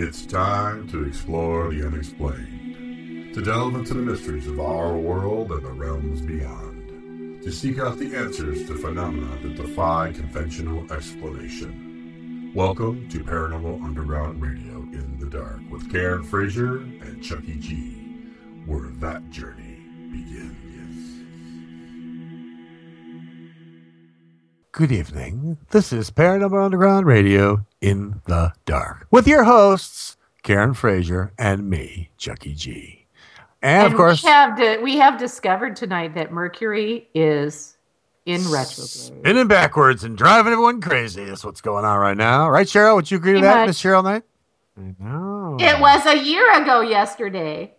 It's time to explore the unexplained, to delve into the mysteries of our world and the realms beyond, to seek out the answers to phenomena that defy conventional explanation. Welcome to Paranormal Underground Radio in the Dark with Karen Frazier and Chucky G, where that journey begins. Good evening. This is Paranormal Underground Radio in the Dark with your hosts, Karen Frazier and me, Chucky G. And, of course, we have, di- we have discovered tonight that Mercury is in retrograde. spinning backwards and driving everyone crazy. That's what's going on right now. Right, Cheryl? Would you agree to that, much. Miss Cheryl Knight? I know. It was a year ago yesterday.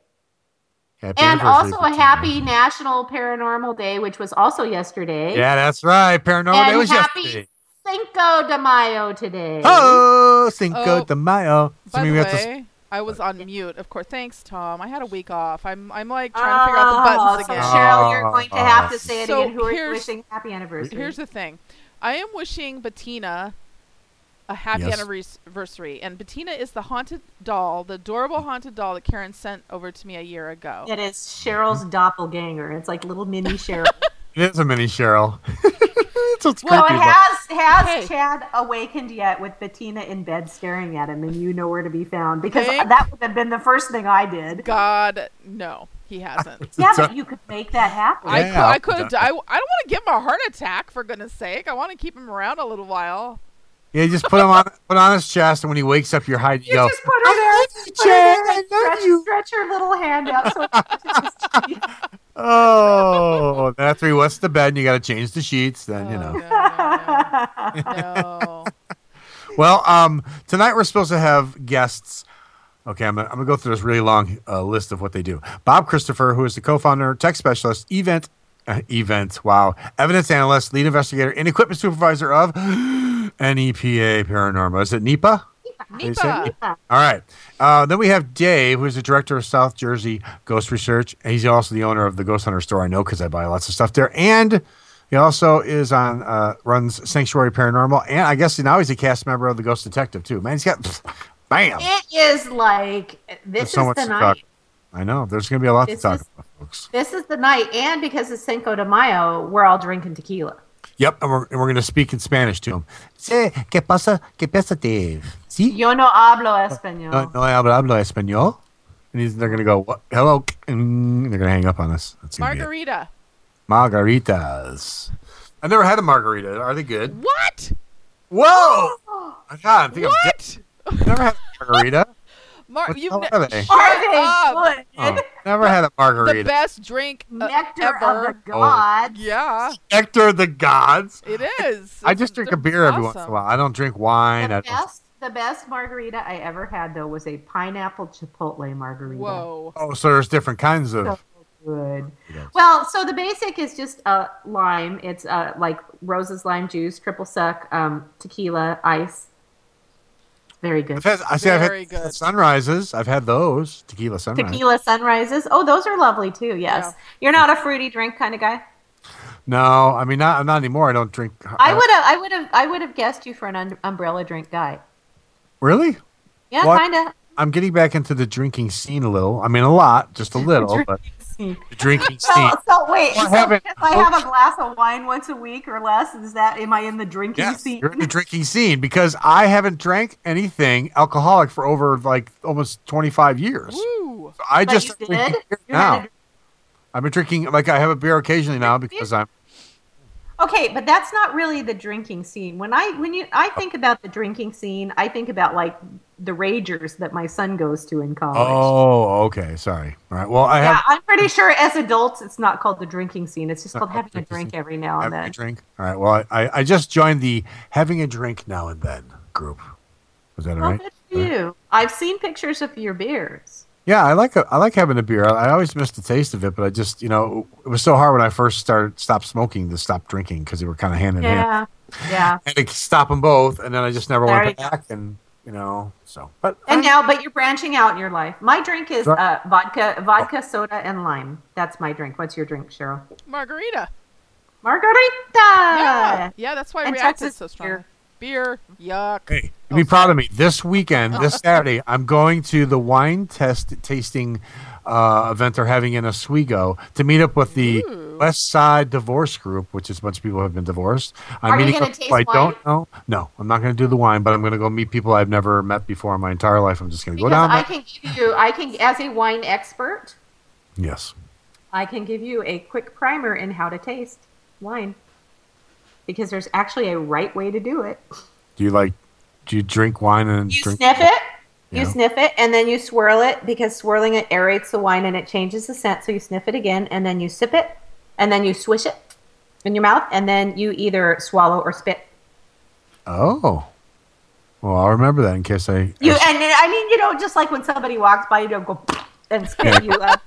Happy And also a happy you. National Paranormal Day, which was also yesterday. Yeah, that's right. Paranormal And Day was happy yesterday. Cinco de Mayo today. Oh, Cinco Oh, de Mayo. By the we have to- way, I was on mute. Of course, thanks, Tom. I had a week off. I'm I'm like trying to figure out the Oh, buttons so again. Cheryl, you're going to have to ah. say it So again. Who are you wishing happy anniversary? Here's the thing. I am wishing Bettina a happy Yes. anniversary. And Bettina is the haunted doll, the adorable haunted doll that Karen sent over to me a year ago. It is Cheryl's doppelganger. It's like little mini Cheryl. It is a mini Cheryl. That's what's well, creepy it about- has has Hey. Chad awakened yet with Bettina in bed staring at him, and you know where to be found because Thank- that would have been the first thing I did. God, no, he hasn't. Yeah, but you could make that happen. I Yeah, could, I could, I, I don't want to give him a heart attack for goodness sake. I want to keep him around a little while. Yeah, you just put him on put on his chest, and when he wakes up, you're hiding. You you go, just put her there, put her Chad, there, I and love stretch, you. stretch her little hand out. So oh, then after he wets the bed, and you got to change the sheets. Then you Oh, know. no, no, no. no. Well, um, tonight we're supposed to have guests. Okay, I'm gonna, I'm gonna go through this really long uh, list of what they do. Bob Christopher, who is the co-founder, tech specialist, event, uh, event, wow, evidence analyst, lead investigator, and equipment supervisor of NEPA Paranormal. Is it NEPA? Say All right. Uh, then we have Dave, who is the director of South Jersey Ghost Research. He's also the owner of the Ghost Hunter store. I know because I buy lots of stuff there. And he also is on uh, runs Sanctuary Paranormal. And I guess now he's a cast member of the Ghost Detective too. Man, he's got bam. it is like There's this so much the to night. talk. I know. There's going to be a lot This to talk is- about. This is the night, and because it's Cinco de Mayo, we're all drinking tequila. Yep. And we're, and we're going to speak in Spanish to him. Say, ¿Qué pasa? ¿Qué pasa, Dave? ¿Sí? Yo no hablo español. No, no hablo, hablo español. And he's, they're going to go, what? hello. And they're going to hang up on us. That's gonna. Margarita. Margaritas. I've never had a margarita. Are they good? What? Whoa! Oh I God, I think What? I've never had a margarita. Mar- What you've ne- are they? Are they up. Oh, never had a margarita. the best drink uh, Nectar ever. of the gods. Yeah, Nectar of the gods. it is. I just drink a beer every once in a while. I don't drink wine. I The don't, best, the best margarita I ever had though was a pineapple chipotle margarita. Whoa. oh, so there's different kinds So of. good. Yes. Well, so the basic is just uh, lime. It's uh, like Rose's lime juice, triple sec, um, tequila, ice. Very good. I've had, I see. I've Very had good. sunrises. I've had those tequila sunrise. Tequila sunrises. Oh, those are lovely too. Yes. Yeah. You're not a fruity drink kind of guy. No, I mean not not anymore. I don't drink. Uh, I would have. I would have. I would have guessed you for an un- umbrella drink guy. really. Yeah, What? kind of. I'm getting back into the drinking scene a little. I mean, a lot, just a little, but the drinking scene. So, so wait. I so haven't- if I have a glass of wine once a week or less, is that am I in the drinking Yes, scene? you're in the drinking scene because I haven't drank anything alcoholic for over like almost 25 years. Woo. So I But just you did? beer You had now. a- I've been drinking like I have a beer occasionally now because I'm Okay, but that's not really the drinking scene. When I when you I think about the drinking scene, I think about like the ragers that my son goes to in college. Oh, okay. Sorry. All right. Well, I yeah, have I'm pretty sure as adults it's not called the drinking scene. It's just called having a drink every now and having a then. drink. All right. Well, I, I, just joined the having a drink now and then group. Was that all Oh, right? good for you. I've seen pictures of your beers. Yeah, I like a, I like having a beer. I, I always missed the taste of it, but I just you know it was so hard when I first started stopped smoking to stop drinking because they were kind of hand in hand. Yeah, yeah. I had to stop them both, and then I just never There went you go. back. And you know, so but And I- now, but you're branching out in your life. My drink is uh, vodka, vodka, soda, and lime. That's my drink. What's your drink, Cheryl? Margarita. Margarita. Yeah. Yeah, that's why I And reacted Texas so strong. beer. Beer. Yuck. Hey, Oh, be proud of me. This weekend, this Saturday, I'm going to the wine test tasting uh, event they're having in Oswego to meet up with the Ooh. West Side Divorce Group, which is a bunch of people who have been divorced. I'm Are you meeting gonna up taste people I wine? don't know. No, I'm not going to do the wine, but I'm going to go meet people I've never met before in my entire life. I'm just going to go down. I there. can give you, I can, as a wine expert, yes. I can give you a quick primer in how to taste wine. Because there's actually a right way to do it. Do you like? Do you drink wine and You drink? sniff it, you Yeah. sniff it, and then you swirl it because swirling it aerates the wine and it changes the scent. So you sniff it again, and then you sip it, and then you swish it in your mouth, and then you either swallow or spit. Oh. Well, I'll remember that in case I. You and I mean, you know, just like when somebody walks by, you don't go and spit you up.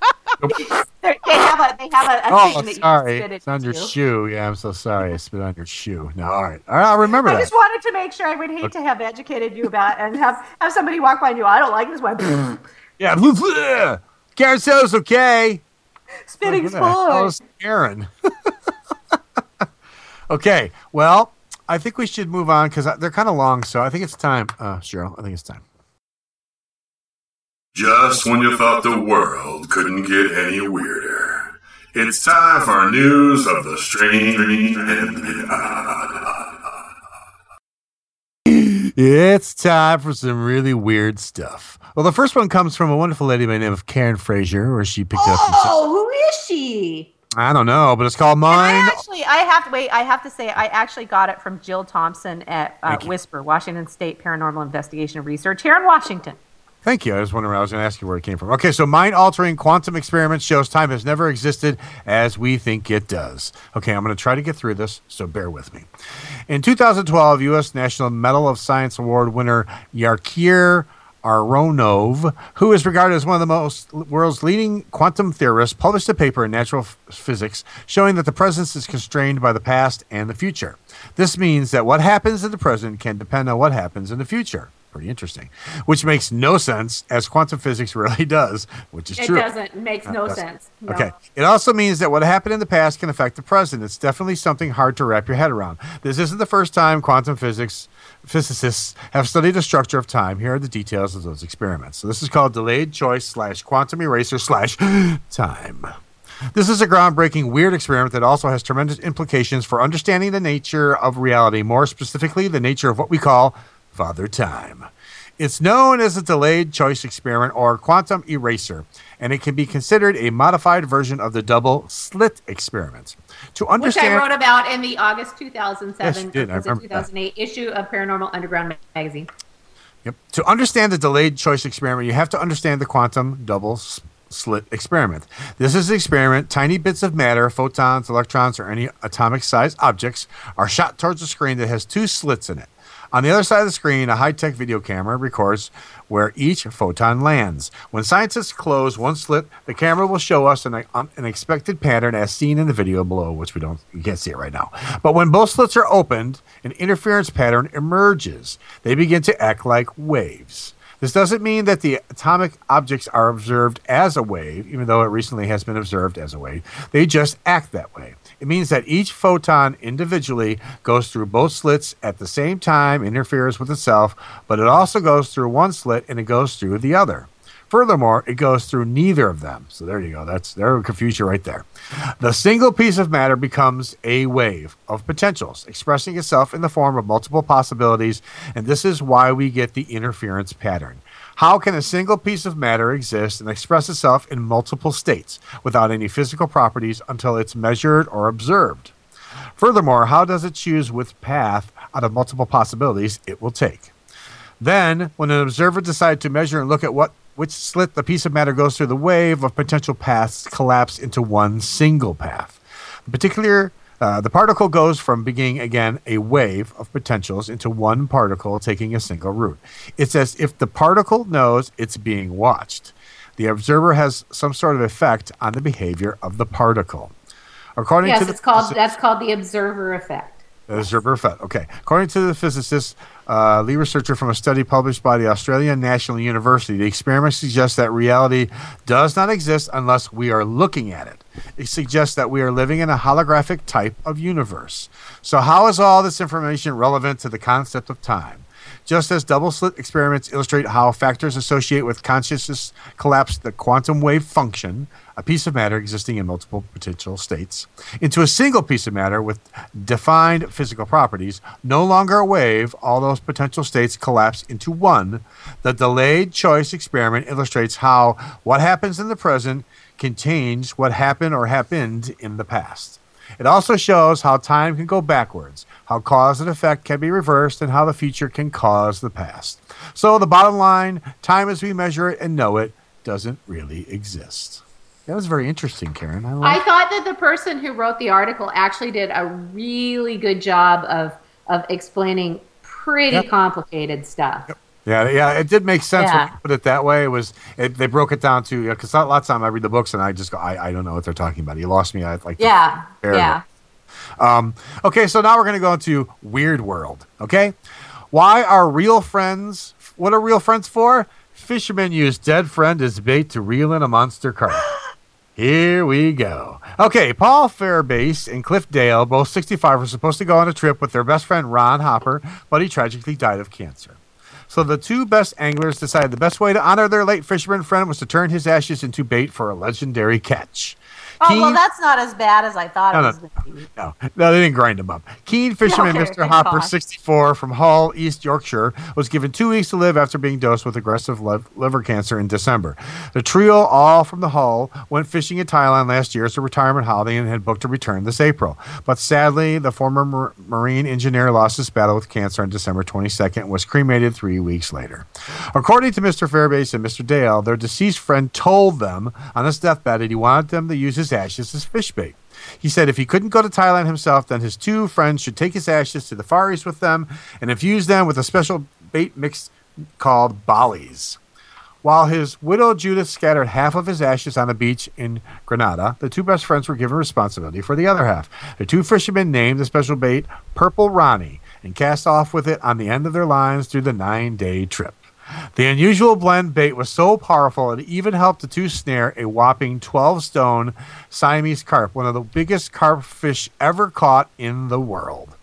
They're- they have a they have a, a Oh, thing that sorry. you spit it It's on your shoe. Yeah, I'm so sorry. I spit on your shoe. No, all right. All right, I'll remember I that. just wanted to make sure. I would hate to have educated you about and have have somebody walk by and you. I don't like this one. Yeah. Carousel's okay. Spitting's Who the hell fine. Aaron. okay. Well, I think we should move on because they're kind of long. So I think it's time. Uh, Cheryl, I think it's time. Just when you thought the world couldn't get any weirder, it's time for news of the strange and the odd. It's time for some really weird stuff. Well, the first one comes from a wonderful lady by the name of Karen Frazier, where she picked it up. From, Oh, who is she? I don't know, but it's called And I Mine. actually, I have to wait. I have to say, I actually got it from Jill Thompson at uh, Whisper, Washington State Paranormal Investigation Research here in Washington. Thank you. I was wondering. I was going to ask you where it came from. Okay, so mind-altering quantum experiment shows time has never existed as we think it does. Okay, I'm going to try to get through this, so bear with me. In 2012, U.S. National Medal of Science Award winner Yakir Aharonov, who is regarded as one of the most world's leading quantum theorists, published a paper in Natural Physics showing that the present is constrained by the past and the future. This means that what happens in the present can depend on what happens in the future. Pretty interesting. Which makes no sense, as quantum physics really does, which is It true. It doesn't. Makes uh, no doesn't. sense. No. Okay. It also means that what happened in the past can affect the present. It's definitely something hard to wrap your head around. This isn't the first time quantum physics physicists have studied the structure of time. Here are the details of those experiments. So this is called delayed choice slash quantum eraser slash time. This is a groundbreaking, weird experiment that also has tremendous implications for understanding the nature of reality, more specifically, the nature of what we call Father Time. It's known as a delayed choice experiment or quantum eraser, and it can be considered a modified version of the double slit experiment. To understand, Which I wrote about in the August 2007 Yes, you did. I or was it remember that. 2008 issue of Paranormal Underground magazine. Yep. To understand the delayed choice experiment, you have to understand the quantum double slit experiment. This is an experiment. Tiny bits of matter, photons, electrons, or any atomic sized objects are shot towards a screen that has two slits in it. On the other side of the screen, a high tech video camera records where each photon lands. When scientists close one slit, the camera will show us an, an expected pattern as seen in the video below, which we don't, you can't see it right now. But when both slits are opened, an interference pattern emerges. They begin to act like waves. This doesn't mean that the atomic objects are observed as a wave, even though it recently has been observed as a wave. They just act that way. It means that each photon individually goes through both slits at the same time, interferes with itself, but it also goes through one slit and it goes through the other. Furthermore, it goes through neither of them. So there you go. That's there will right there. The single piece of matter becomes a wave of potentials, expressing itself in the form of multiple possibilities, and this is why we get the interference pattern. How can a single piece of matter exist and express itself in multiple states without any physical properties until it's measured or observed? Furthermore, how does it choose which path out of multiple possibilities it will take? Then, when an observer decides to measure and look at what which slit the piece of matter goes through, the wave of potential paths collapse into one single path. The particular uh, the particle goes from being again a wave of potentials into one particle taking a single route. It's as if the particle knows it's being watched. The observer has some sort of effect on the behavior of the particle. According Yes, to the it's called that's called the observer effect. Herbert Fett. Okay. According to the physicist, uh, lead researcher from a study published by the Australian National University, the experiment suggests that reality does not exist unless we are looking at it. It suggests that we are living in a holographic type of universe. So, how is all this information relevant to the concept of time? Just as double slit experiments illustrate how factors associated with consciousness collapse the quantum wave function, a piece of matter existing in multiple potential states, into a single piece of matter with defined physical properties, no longer a wave, all those potential states collapse into one. The delayed choice experiment illustrates how what happens in the present can change what happened or happened in the past. It also shows how time can go backwards, how cause and effect can be reversed, and how the future can cause the past. So, the bottom line time as we measure it and know it doesn't really exist. That was very interesting, Karen. I, I thought that the person who wrote the article actually did a really good job of of explaining pretty Yep. complicated stuff. Yeah, yeah, it did make sense when you put it that way. It was it, they broke it down to because a lot of time I read the books and I just go I, I don't know what they're talking about. You lost me. I like Yeah, yeah. Um, okay, so now we're going to go into Weird World. Okay, why are real friends? What are real friends for? Fishermen use dead friend as bait to reel in a monster carp. Here we go. Okay, Paul Fairbase and Cliff Dale, both 65, were supposed to go on a trip with their best friend Ron Hopper, but he tragically died of cancer. So the two best anglers decided the best way to honor their late fisherman friend was to turn his ashes into bait for a legendary catch. Oh well, that's not as bad as I thought No, it no, was going to be. no, no, they didn't grind him up. Keen fisherman Okay, Mr. Hopper, God. 64, from Hull, East Yorkshire, was given two weeks to live after being dosed with aggressive liv- liver cancer in December. The trio, all from the Hull, went fishing in Thailand last year as a retirement holiday and had booked a return this April. But sadly, the former mar- marine engineer lost his battle with cancer on December 22nd and was cremated three weeks later. According to Mr. Fairbase and Mr. Dale, their deceased friend told them on his deathbed that he wanted them to use his ashes as fish bait. He said if he couldn't go to Thailand himself, then his two friends should take his ashes to the Far East with them and infuse them with a special bait mix called boilies. While his widow Judith scattered half of his ashes on a beach in Granada, the two best friends were given responsibility for the other half. The two fishermen named the special bait Purple Ronnie and cast off with it on the end of their lines through the nine day trip. The unusual blend bait was so powerful it even helped the two snare a whopping 12 stone Siamese carp, one of the biggest carp fish ever caught in the world.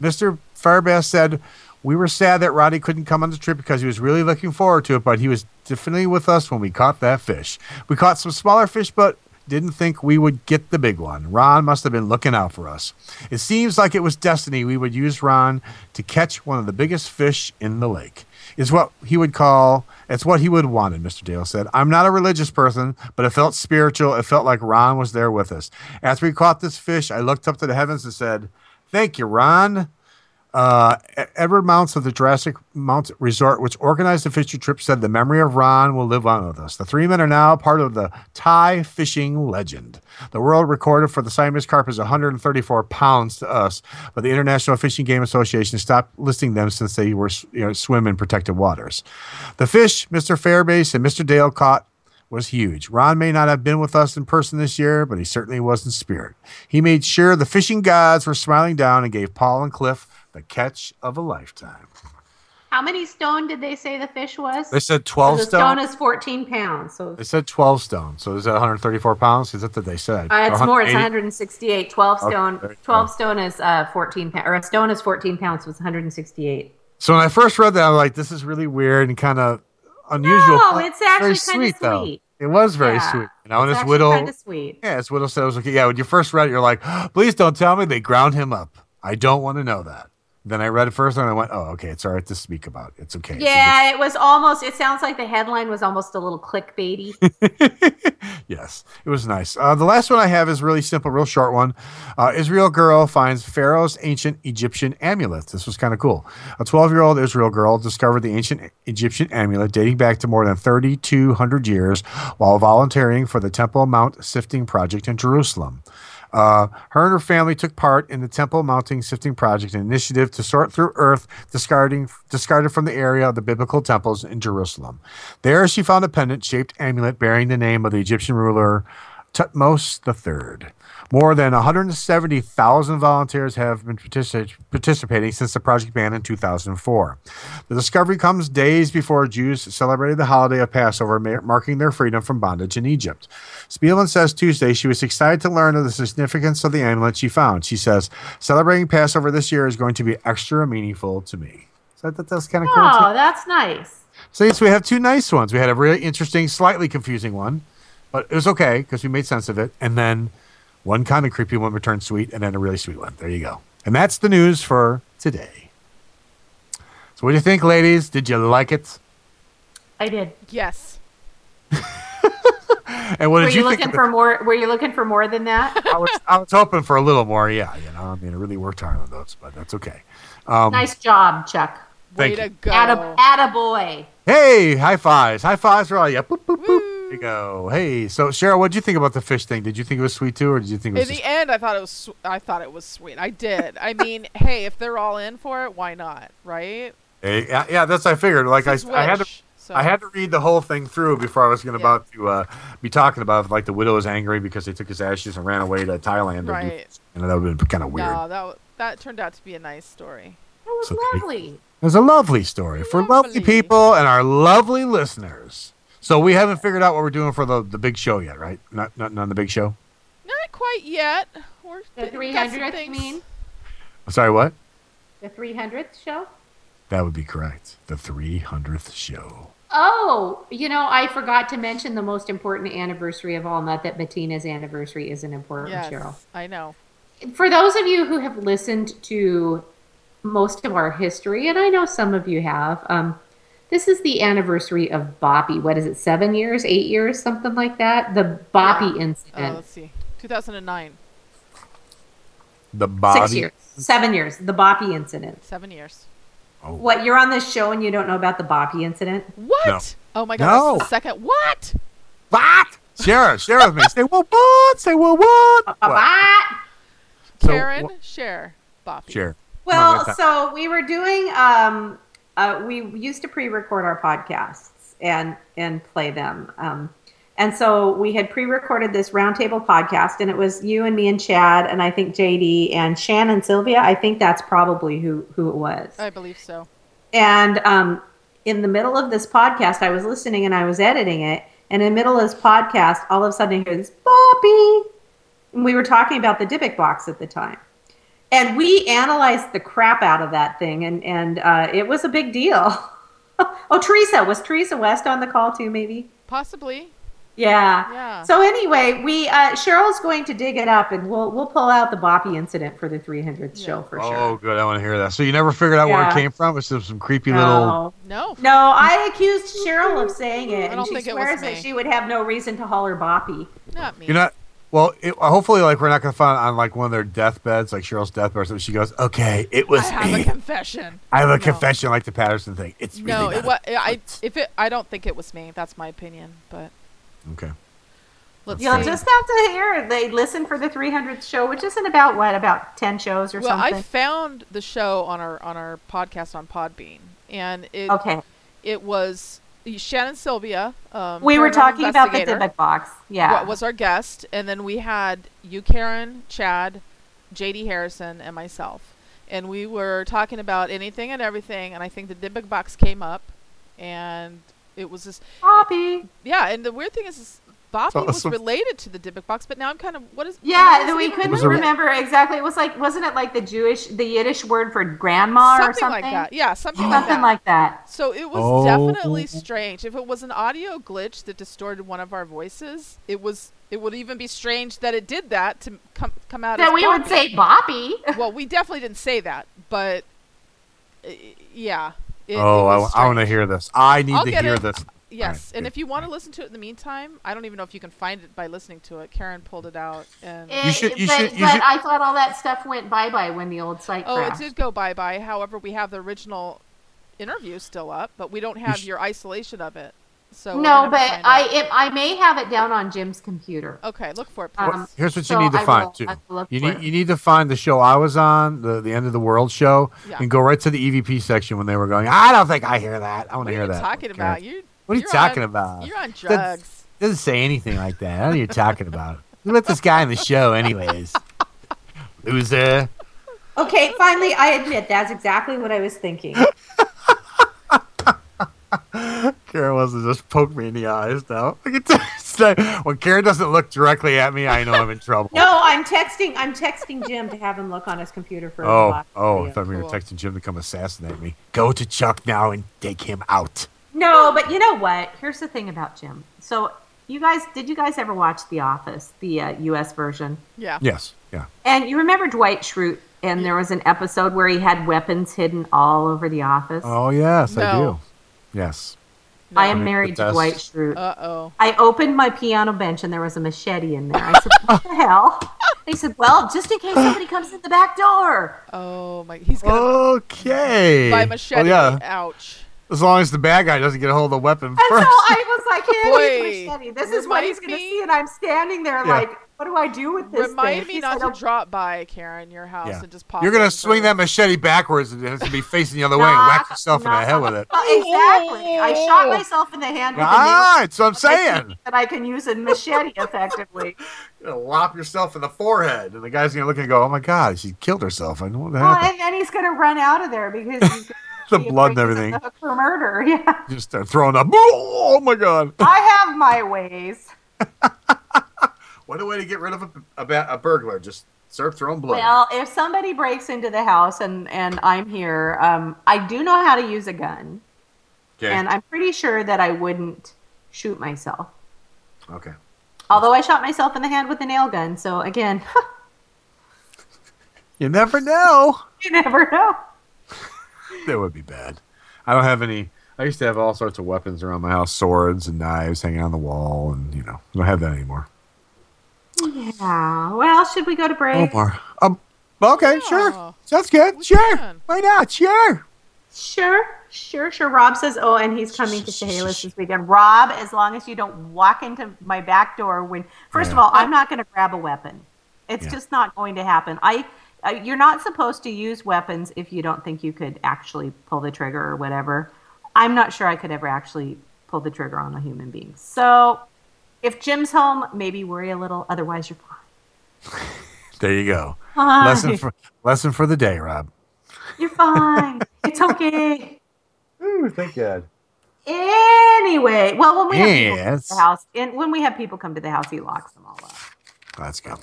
Mr. Fairbass said, We were sad that Roddy couldn't come on the trip because he was really looking forward to it, but he was definitely with us when we caught that fish. We caught some smaller fish, but didn't think we would get the big one. Ron must have been looking out for us. It seems like it was destiny we would use Ron to catch one of the biggest fish in the lake. Is what he would call it's what he would have wanted, Mr. Dale said. I'm not a religious person, but it felt spiritual. It felt like Ron was there with us. After we caught this fish, I looked up to the heavens and said, Thank you, Ron. Uh, Edward Mounts of the Jurassic Mount Resort, which organized the fishing trip, said the memory of Ron will live on with us. The three men are now part of the Thai fishing legend. The world record for the Siamese carp is 134 pounds to us, but the International Fishing Game Association stopped listing them since they were you know, swim in protected waters. The fish Mr. Fairbase and Mr. Dale caught was huge. Ron may not have been with us in person this year, but he certainly was in spirit. He made sure the fishing gods were smiling down and gave Paul and Cliff the catch of a lifetime. How many stone did they say the fish was? They said 12 the stone. stone is 14 pounds. So They said 12 stone. So is that 134 pounds? Is that what they said? uh, it's more. It's 168. 12 stone. you 12 stone is uh, 14 pounds. Or a stone is 14 pounds. So it's 168. So when I first read that, I was like, this is really weird and kind of unusual. No, it's actually very kinda though. sweet. It was very Yeah, sweet. You know, and it's his widow. kind of sweet. Yeah, his widow said it was okay. Yeah, when you first read it, you're like, please don't tell me they ground him up. I don't want to know that. Then I read it first and I went, oh, okay, it's all right to speak about. It's okay. It's Yeah, it was almost. It sounds like the headline was almost a little clickbaity. yes, it was nice. Uh, the last one I have is really simple, real short one. Uh, Israel girl finds Pharaoh's ancient Egyptian amulet. This was kind of cool. A 12 year old Israel girl discovered the ancient Egyptian amulet dating back to more than 3,200 years while volunteering for the Temple Mount Sifting Project in Jerusalem. Uh, her and her family took part in the Temple Mounting Sifting Project, an initiative to sort through earth discarding discarded from the area of the biblical temples in Jerusalem. There, she found a pendant-shaped amulet bearing the name of the Egyptian ruler Thutmose III. More than 170,000 volunteers have been partici- participating since the project began in 2004. The discovery comes days before Jews celebrated the holiday of Passover, ma- marking their freedom from bondage in Egypt. Spielman says Tuesday she was excited to learn of the significance of the amulet she found. She says, Celebrating Passover this year is going to be extra meaningful to me. So I thought that was kind of cool. Oh, that's nice. So yes, we have two nice ones. We had a really interesting, slightly confusing one, but it was okay because we made sense of it. And then one kind of creepy one returned sweet, and then a really sweet one. There you go. And that's the news for today. So what do you think, ladies? Did you like it? I did. Yes. And what Were did you, you, think? looking the- for more? Were you looking for more than that? I was, I was hoping for a little more. Yeah, you know, I mean, I really worked hard on those, but that's okay. Um, nice job, Chuck. Thank Way you. to go. Atta, attaboy. Hey, high fives, high fives for all you. Boop, boop, boop. There you go. Hey, so Cheryl, what did you think about the fish thing? Did you think it was sweet too, or did you think it was? In just- the end, I thought it was. Sw- I thought it was sweet. I did. I mean, hey, if they're all in for it, why not? Right? Hey, yeah, yeah, that's what I figured. Like I, It's his I had to, so. I had to read the whole thing through before I was going to Yeah. about to uh, be talking about like the widow is angry because they took his ashes and ran away to Thailand. to do- Right. and that would have been kind of weird. No, that w- that turned out to be a nice story. That was So lovely. It was a lovely story for lovely Lovely. people and our lovely listeners. So we haven't figured out what we're doing for the, the big show yet, right? Not not on the big show. Not quite yet. We're The we got some 300th, you things. mean? Sorry, what? The 300th show? That would be correct. The 300th show. Oh, you know, I forgot to mention the most important anniversary of all. Not that Bettina's anniversary isn't important, Yes, Cheryl. I know. For those of you who have listened to most of our history, and I know some of you have, um, this is the anniversary of Boppy. What is it, seven years, eight years, something like that? The Boppy Uh, incident. let's see. 2009. The body. Six years. Seven years. The Boppy incident. Seven years. Oh. What, you're on this show and you don't know about the Boppy incident? What? No. Oh my god, No. that's the second. What? What? Share, share with me. Say what? What? Say what? What? What? Bop! So, Karen, wh- share, Boppy. Share. Well, so we were doing. Um, uh, we used to pre-record our podcasts and and play them. Um, and so we had pre-recorded this roundtable podcast, and it was you and me and Chad, and I think JD and Shannon Sylvia. I think that's probably who who it was. I believe so. And um, in the middle of this podcast, I was listening and I was editing it. And in the middle of this podcast, all of a sudden I hear this Boppy. And we were talking about the Dybbuk box at the time. And we analyzed the crap out of that thing, and, and uh, it was a big deal. oh, Teresa. Was Teresa West on the call too, maybe? Possibly. Yeah. Yeah. So anyway, we uh, Cheryl's going to dig it up, and we'll we'll pull out the Boppy incident for the 300th Yeah. show for Oh, sure. Oh, good. I want to hear that. So you never figured out where it came from? It's some creepy little. No. No. No, I accused Cheryl of saying it, I and don't she think it was swears me. that she would have no reason to holler Boppy. Not me. You're not. Well, it, uh, hopefully, like we're not gonna find on like one of their deathbeds, like Cheryl's deathbed. or something. She goes, "Okay, it was I have a confession. I have a No. confession, like the Patterson thing. It's really No, not it was. I if it. I don't think it was me. That's my opinion. But okay." let's You'll see. just have to hear. They listen for the 300th show, which isn't about what about 10 shows or well, something. I found the show on our on our podcast on Podbean, and it okay, it was Shannon Sylvia. Um, we were talking about the Dybbuk box. Yeah, was our guest, and then we had you, Karen, Chad, J.D. Harrison, and myself, and we were talking about anything and everything. And I think the Dybbuk box came up, and it was just Boppy. yeah. And the weird thing is, is Boppy So- was so- related to the Dybbuk box, but now I'm kind of what is what Yeah, is we it? couldn't Was there- remember exactly. It was like, wasn't it like the Jewish, the Yiddish word for grandma something, or something? like that. Yeah, something like Something that. like that. So it was Oh. definitely strange. If it was an audio glitch that distorted one of our voices, it was it would even be strange that it did that to come come out. That as we would say Bobby. Well, we definitely didn't say that, but uh, yeah. It, oh, it I, I want to hear this. I need I'll to hear it. this. Yes, Alright, and good. if you want to listen to it in the meantime, I don't even know if you can find it by listening to it. Karen pulled it out, and Eh, should- you but, should- you but should- I thought all that stuff went bye bye when the old site oh, crashed. it did go bye bye. However, we have the original interview still up, but we don't have sh- your isolation of it. So no, but have to find I it, I may have it down on Jim's computer. okay, look for it. Please. Um, Here's what so you need to I find will- too. I will look You need it. you need to find the show I was on, the the end of the world show, Yeah. and go right to the EVP section when they were going. I don't think I hear that. I want what to are hear you that. talking about? You What are you you're talking on- about? You're on That's- drugs. doesn't say anything like that. I don't know you're talking about. Let this guy in the show, anyways. Loser. Okay, finally, I admit that's exactly what I was thinking. Karen wants to just poke me in the eyes now. I can tell- it's like, when Karen doesn't look directly at me, I know I'm in trouble. No, I'm texting. I'm texting Jim to have him look on his computer for. a Oh, block oh, I thought we were Cool. texting Jim to come assassinate me. Go to Chuck now and take him out. No, but you know what? Here's the thing about Jim. So, you guys, did you guys ever watch The Office, the uh, U.S. version? Yeah. Yes, yeah. And you remember Dwight Schrute? And there was an episode where he had weapons hidden all over the office. Oh, yes, I do. Yes. I am married to Dwight Schrute. Uh oh. I opened my piano bench and there was a machete in there. I said, "What the hell?" They said, "Well, just in case somebody comes in the back door." Oh my. He's gonna Okay. buy machete. Well, yeah, Ouch. As long as the bad guy doesn't get a hold of the weapon And so first. I was like, "Hey, Boy, machete. This is what he's going to see," and I'm standing there Yeah. like, "What do I do with this?" Remind thing? me He not said, to drop by Karen your house Yeah. and just pop. You're gonna swing for- that machete backwards and it's gonna be facing the other way and whack yourself in the head with it. Well, exactly. I shot myself in the hand with a nail Ah, that's what I'm saying. that I can use a machete effectively. You're gonna lop yourself in the forehead, and the guy's gonna look and go, "Oh my god, she killed herself." I know what Well, happened. and then he's going to run out of there because he's gonna The blood and everything. for murder. Yeah, Just start throwing up. Oh my god! I have my ways. What a way to get rid of a, a, a burglar! Just start throwing blood. Well, if somebody breaks into the house and and I'm here, um, I do know how to use a gun, okay. and I'm pretty sure that I wouldn't shoot myself. okay. Although I shot myself in the hand with a nail gun, so again, You never know. you never know. That would be bad. I don't have any. I used to have all sorts of weapons around my house, swords and knives hanging on the wall, and you know, I don't have that anymore. Yeah. Well, should we go to break? more. Um. Okay, Yeah. sure. Sounds good. We Sure. can. Why not? Sure. Sure, sure, sure. Rob says, "Oh, and he's coming to Chehalis this weekend." Rob, as long as you don't walk into my back door when, first of all, I'm not going to grab a weapon. It's Yeah. just not going to happen. I, uh, you're not supposed to use weapons if you don't think you could actually pull the trigger or whatever. I'm not sure I could ever actually pull the trigger on a human being. So, if Jim's home, maybe worry a little. Otherwise, you're fine. There you go. Fine. Lesson for lesson for the day, Rob. You're fine. it's okay. Ooh, thank God. Anyway, well, when we have people come to the house, and when we have people come to the house, he locks them all up. Let's go.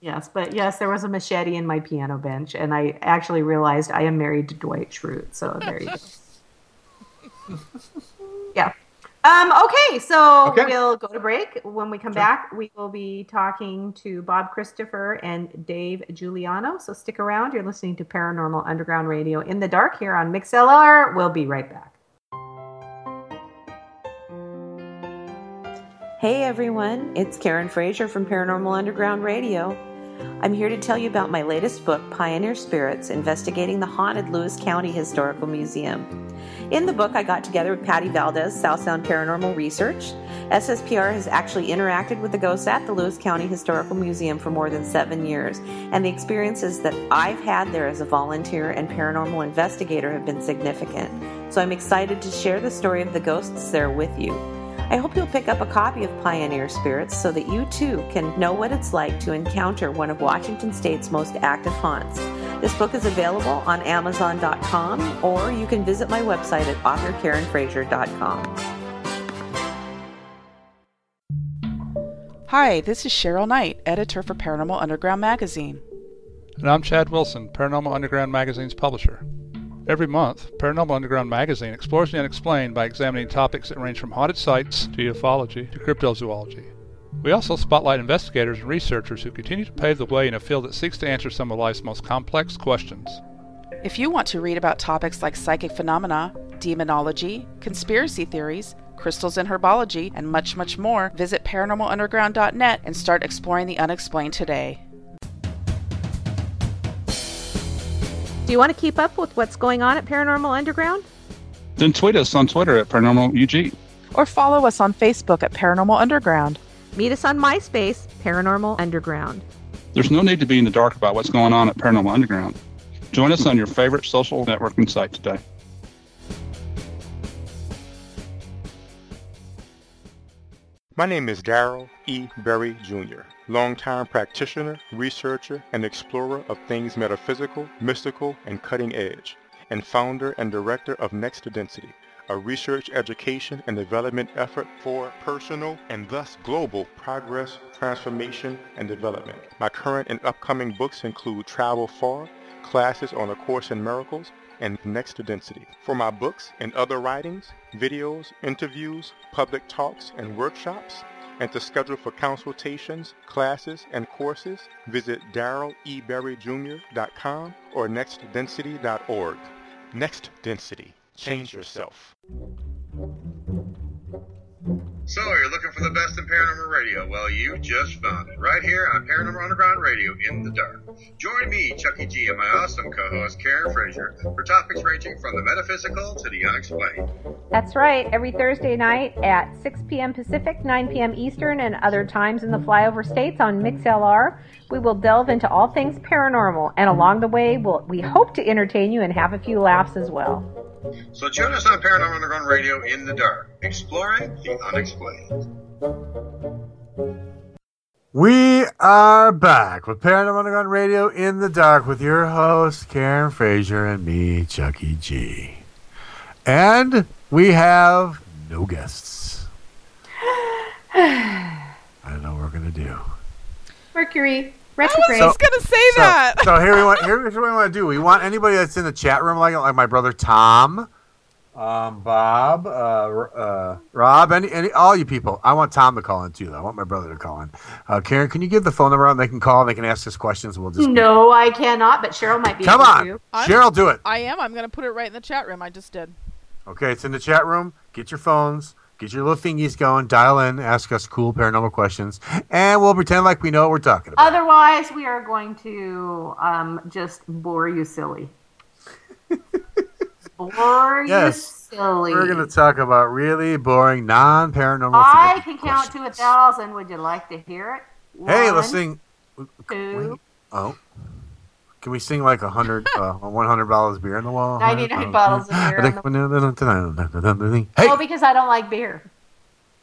Yes, but yes, there was a machete in my piano bench, and I actually realized I am married to Dwight Schrute. So there you go. yeah. Um, okay, so Okay. we'll go to break. When we come back, we will be talking to Bob Christopher and Dave Giuliano. So stick around. You're listening to Paranormal Underground Radio in the Dark here on MixLR. We'll be right back. Hey everyone, it's Karen Frazier from Paranormal Underground Radio. I'm here to tell you about my latest book, Pioneer Spirits Investigating the Haunted Lewis County Historical Museum. In the book, I got together with Patty Valdez, South Sound Paranormal Research. SSPR has actually interacted with the ghosts at the Lewis County Historical Museum for more than seven years, and the experiences that I've had there as a volunteer and paranormal investigator have been significant. So I'm excited to share the story of the ghosts there with you. I hope you'll pick up a copy of Pioneer Spirits so that you too can know what it's like to encounter one of Washington State's most active haunts. This book is available on Amazon.com or you can visit my website at authorkarenfrazier.com. Hi, this is Cheryl Knight, editor for Paranormal Underground magazine. And I'm Chad Wilson, Paranormal Underground Magazine's publisher. Every month, Paranormal Underground Magazine explores the unexplained by examining topics that range from haunted sites to ufology to cryptozoology. We also spotlight investigators and researchers who continue to pave the way in a field that seeks to answer some of life's most complex questions. If you want to read about topics like psychic phenomena, demonology, conspiracy theories, crystals and herbology, and much, much more, visit paranormalunderground.net and start exploring the unexplained today. Do you want to keep up with what's going on at Paranormal Underground? Then tweet us on Twitter at ParanormalUG. Or follow us on Facebook at Paranormal Underground. Meet us on MySpace, Paranormal Underground. There's no need to be in the dark about what's going on at Paranormal Underground. Join us on your favorite social networking site today. My name is Daryl E. Berry Jr., longtime practitioner, researcher, and explorer of things metaphysical, mystical, and cutting edge, and founder and director of Next to Density, a research, education, and development effort for personal and thus global progress, transformation, and development. My current and upcoming books include Travel Far, Classes on A Course in Miracles, and Next to Density. For my books and other writings, videos, interviews, public talks, and workshops, and to schedule for consultations, classes, and courses, visit darrelleberryjr.com or nextdensity.org. Next Density. Change yourself. So, you're looking for the best in paranormal radio? Well, you just found it. Right here on Paranormal Underground Radio in the Dark. Join me, Chucky G, and my awesome co host, Karen Frazier, for topics ranging from the metaphysical to the unexplained. That's right. Every Thursday night at 6 p.m. Pacific, 9 p.m. Eastern, and other times in the flyover states on MixLR, we will delve into all things paranormal. And along the way, we'll, we hope to entertain you and have a few laughs as well. So, join us on Paranormal Underground Radio in the Dark, exploring the unexplained. We are back with Paranormal Underground Radio in the Dark with your host, Karen Frazier, and me, Chucky G. And we have no guests. I don't know what we're going to do. Mercury I retrograde. was just gonna say So, that. so here we want here's what we want to do. We want anybody that's in the chat room, like like my brother Tom, um, Bob, uh, uh, Rob, any, any all you people. I want Tom to call in too. Though. I want my brother to call in. Uh, Karen, can you give the phone number out? They can call. and They can ask us questions. We'll just no, I cannot, but Cheryl might be come able on, to. Cheryl, do it. I am. I'm gonna put it right in the chat room. I just did. Okay, it's in the chat room. Get your phones. Get your little thingies going. Dial in. Ask us cool paranormal questions, and we'll pretend like we know what we're talking about. Otherwise, we are going to um, just bore you silly. bore Yes, you silly. We're going to talk about really boring, non-paranormal. I can count to a thousand. Would you like to hear it? Hey, One, let's sing. Two, Oh, can we sing like a hundred, uh, one hundred dollars beer in the wall? 99 bottles of beer on. Hey, Oh, because I don't like beer.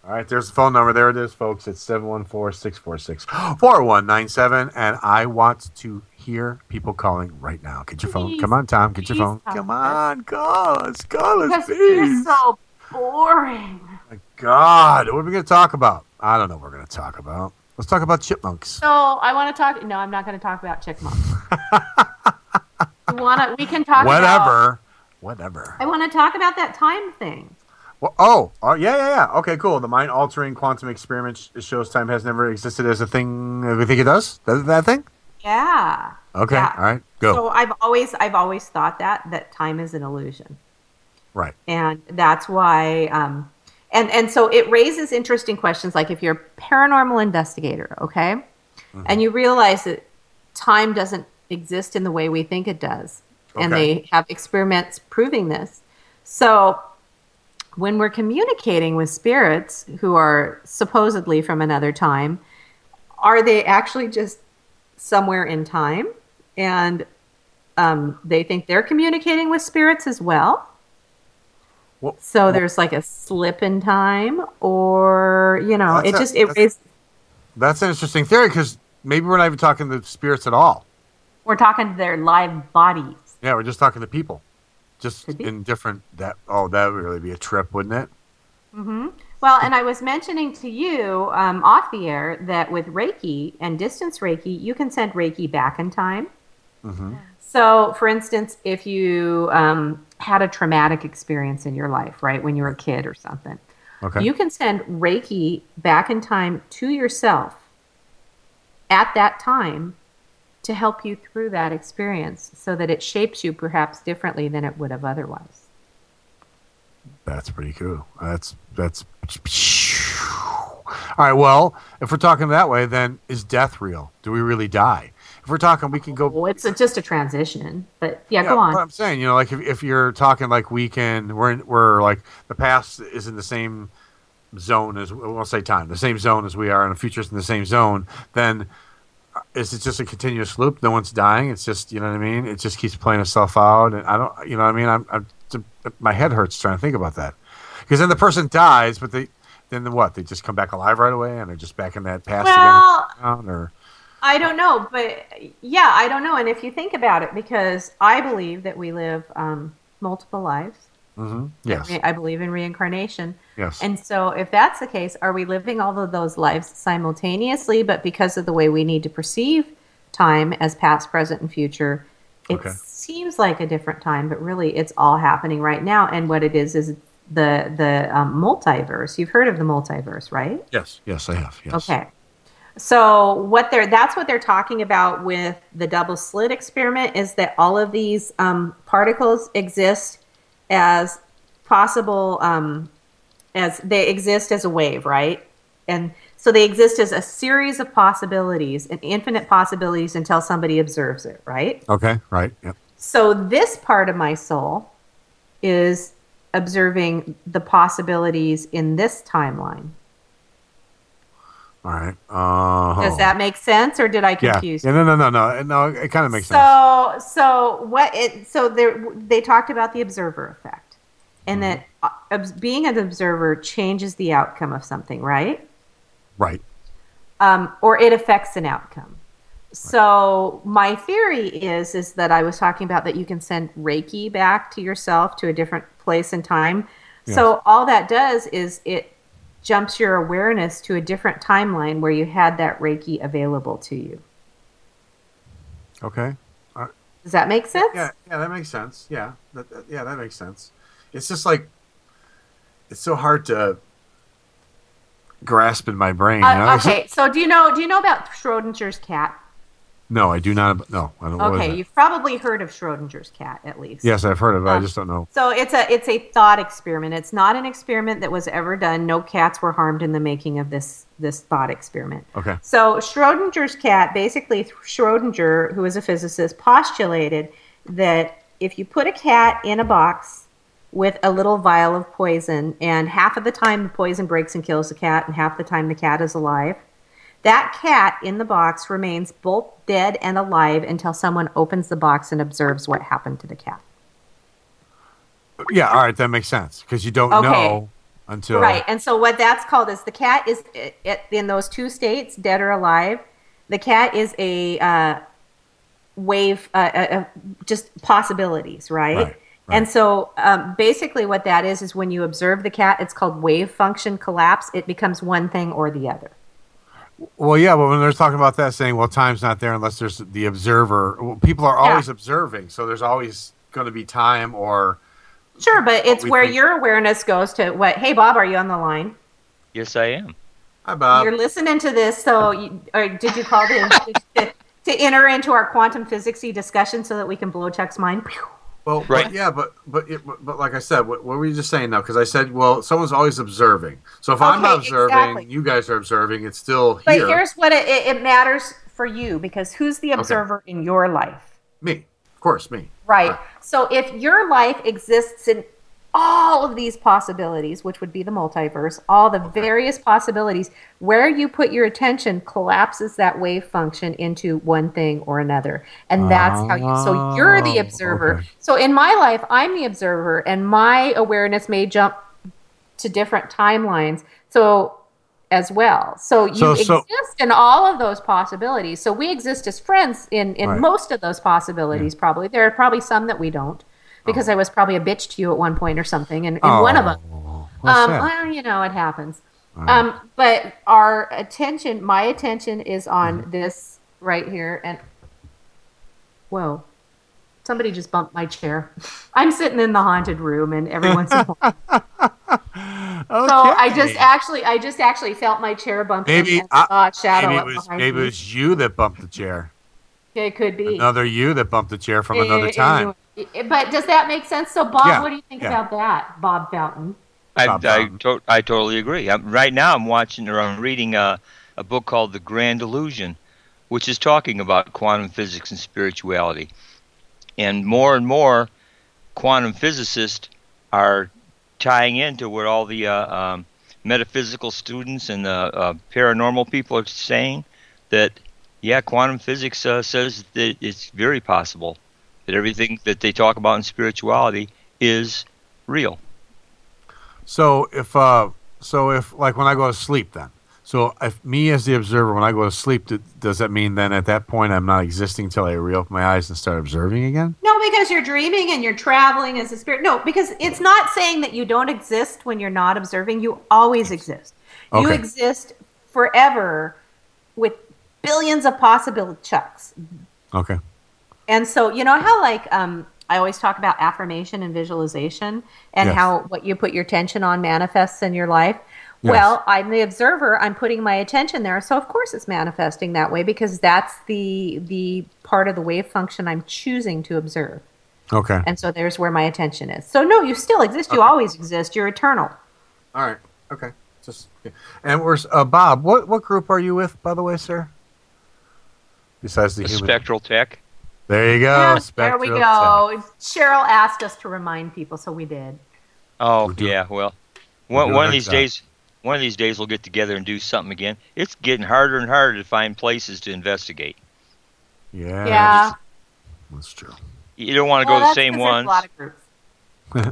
all right. There's the phone number. There it is, folks. It's 714-646-4197. and I want to hear people calling right now. Get your phone. Come on, Tom. Get your phone. Come on, call us. Call us, please. you're so boring. My God, what are we going to talk about? I don't know. what We're going to talk about. Let's talk about chipmunks. So I want to talk. No, I'm not going to talk about chipmunks. we want to. We can talk. About, Whatever. Whatever. I want to talk about that time thing. Well, oh, oh, yeah, yeah, yeah. Okay, cool. The mind-altering quantum experiment sh- shows time has never existed as a thing. We think it does. That, that thing. Yeah. Okay. Yeah. All right. Go. So I've always, I've always thought that that time is an illusion. right. and that's why um, and and so it raises interesting questions like if you're a paranormal investigator okay? And you realize that time doesn't exist in the way we think it does. And they have experiments proving this. So when we're communicating with spirits who are supposedly from another time are they actually just somewhere in time? And um, they think they're communicating with spirits as well Well, so there's like a slip in time, or you know, it a- just it that's-. That's an interesting theory because maybe we're not even talking to spirits at all. We're talking to their live bodies. Yeah, we're just talking to people, just in different. That oh, that would really be a trip, wouldn't it? Mm-hmm. Well, and I was mentioning to you um, off the air that with Reiki and distance Reiki, you can send Reiki back in time. Mm-hmm. So, for instance, if you um, had a traumatic experience in your life, right, when you were a kid or something, Okay. you can send Reiki back in time to yourself at that time to help you through that experience so that it shapes you perhaps differently than it would have otherwise. That's pretty cool. That's that's. All right. Well, if we're talking that way, then is death real? Do we really die? If we're talking, we can go. Well, it's a, just a transition, but yeah, go on. I'm saying, you know, like if, if you're talking like weekend, we're in, we're like the past is in the same zone as we'll say time, the same zone as we are, and the future's in the same zone. Then uh, is it just a continuous loop? No one's dying. It's just you know what I mean. It just keeps playing itself out, and I don't, you know what I mean. I'm, I'm my head hurts trying to think about that because then the person dies, but they then what? They just come back alive right away, and they're just back in that past Well, again, or I don't know, but yeah, I don't know. And if you think about it, because I believe that we live um, multiple lives. hmm yes, I believe in reincarnation. yes. And so, if that's the case, are we living all of those lives simultaneously? But because of the way we need to perceive time as past, present, and future, it Okay. seems like a different time, but really it's all happening right now. And what it is is the the um, multiverse. You've heard of the multiverse, right? yes, yes, I have. Yes. Okay. So what they're that's what they're talking about with the double slit experiment is that all of these um, particles exist as possible um, as they exist as a wave, right? And so they exist as a series of possibilities and infinite possibilities until somebody observes it, right? Okay. Right. Yep. So this part of my soul is observing the possibilities in this timeline. All right. Uh, Does that make sense, or did I confuse? Yeah. you? No. No. No. No. No. It kind of makes sense. So, so what? It so there they talked about the observer effect, and that uh, being an observer changes the outcome of something, right? Right. Um, or it affects an outcome. So my theory is is that I was talking about that you can send Reiki back to yourself to a different place and time. So all that does is it jumps your awareness to a different timeline where you had that Reiki available to you. Okay. Does that make sense? Yeah. Yeah. That makes sense. Yeah. That, that- yeah. That makes sense. It's just like it's so hard to grasp in my brain. Uh, okay, so do you know do you know about Schrodinger's cat? No, I do not. No, I don't. Okay, you've probably heard of Schrodinger's cat at least. Yes, I've heard of it. I Um, just don't know. So it's a it's a thought experiment. It's not an experiment that was ever done. No cats were harmed in the making of this this thought experiment. Okay. So Schrodinger's cat, basically Schrodinger, who was a physicist, postulated that if you put a cat in a box with a little vial of poison, and half of the time the poison breaks and kills the cat, and half the time the cat is alive, that cat in the box remains both dead and alive until someone opens the box and observes what happened to the cat. Yeah. All right. That makes sense because you don't Okay. know until Right. And so what that's called is the cat is i- i- in those two states, dead or alive. The cat is a uh, wave, uh, uh, uh, just possibilities, right? Right, And so um, basically, what that is is when you observe the cat, it's called wave function collapse. It becomes one thing or the other. Well, yeah, but when they're talking about that, saying, "Well, time's not there unless there's the observer." Well, people are Yeah. always observing, so there's always going to be time or Sure, but it's where think- your awareness goes to what? Hey, Bob, are you on the line? Yes, I am. Hi, Bob. You're listening to this, so you, or did you call to, to, to enter into our quantum physicsy discussion so that we can blow Chuck's mind? Pew. Well, Right. but yeah, but but it, but, but like I said, what, what were you just saying now? Because I said, well, someone's always observing. So if I'm not observing, exactly. you guys are observing. It's still But here. here's what it, it, it matters for you because who's the observer in your life? me, of course, me. Right. So if your life exists in all of these possibilities, which would be the multiverse, all the various possibilities, where you put your attention collapses that wave function into one thing or another. And that's how you, so you're the Oh, observer. okay. So in my life, I'm the observer, and my awareness may jump to different timelines. So as well. So you So- so- exist in all of those possibilities. So we exist as friends in, in Right. most of those possibilities, probably. There are probably some that we don't. Because I was probably a bitch to you at one point or something, and, and one of them. Oh, Um, well, you know, it happens. Um, but our attention, my attention is on Mm-hmm. this right here. And whoa, somebody just bumped my chair. I'm sitting in the haunted room, and every once in a while. So I just actually, I just actually felt my chair bump. Maybe and, and saw I- shadow maybe it was maybe it was you that bumped the chair. It could be Another you that bumped the chair from another Eh, time. Anyway. But does that make sense? So, Bob, Yeah, what do you think yeah. about that, Bob Fountain? I, Bob I, to- I totally agree. I'm, right now, I'm watching or I'm reading a, a book called The Grand Illusion, which is talking about quantum physics and spirituality. And more and more quantum physicists are tying into what all the uh, um, metaphysical students and the uh, paranormal people are saying that, yeah, quantum physics uh, says that it's very possible that everything that they talk about in spirituality is real. So if uh, so if like when I go to sleep, then so if me as the observer, when I go to sleep, th- does that mean then at that point I'm not existing until I reopen my eyes and start observing again? No, because you're dreaming and you're traveling as a spirit. No, because it's not saying that you don't exist when you're not observing. You always exist. Okay. You exist forever with billions of possible chucks. Okay. And so, you know how like um I always talk about affirmation and visualization and Yes. how what you put your attention on manifests in your life. Yes. Well, I'm the observer. I'm putting my attention there, so of course it's manifesting that way because that's the the part of the wave function I'm choosing to observe. Okay. And so there's where my attention is. So no, you still exist. You always exist. You're eternal. All right. Okay. Just and where's uh, Bob? What what group are you with, by the way, sir? Besides the, The human. spectral tech. There you go. Yeah, there we Spectral go. Cheryl asked us to remind people, so we did. Oh yeah, well, one, one of these job. days, one of these days we'll get together and do something again. It's getting harder and harder to find places to investigate. Yeah. Yeah. That's true. You don't want to Well, go the that's same 'cause there's ones. A lot of groups.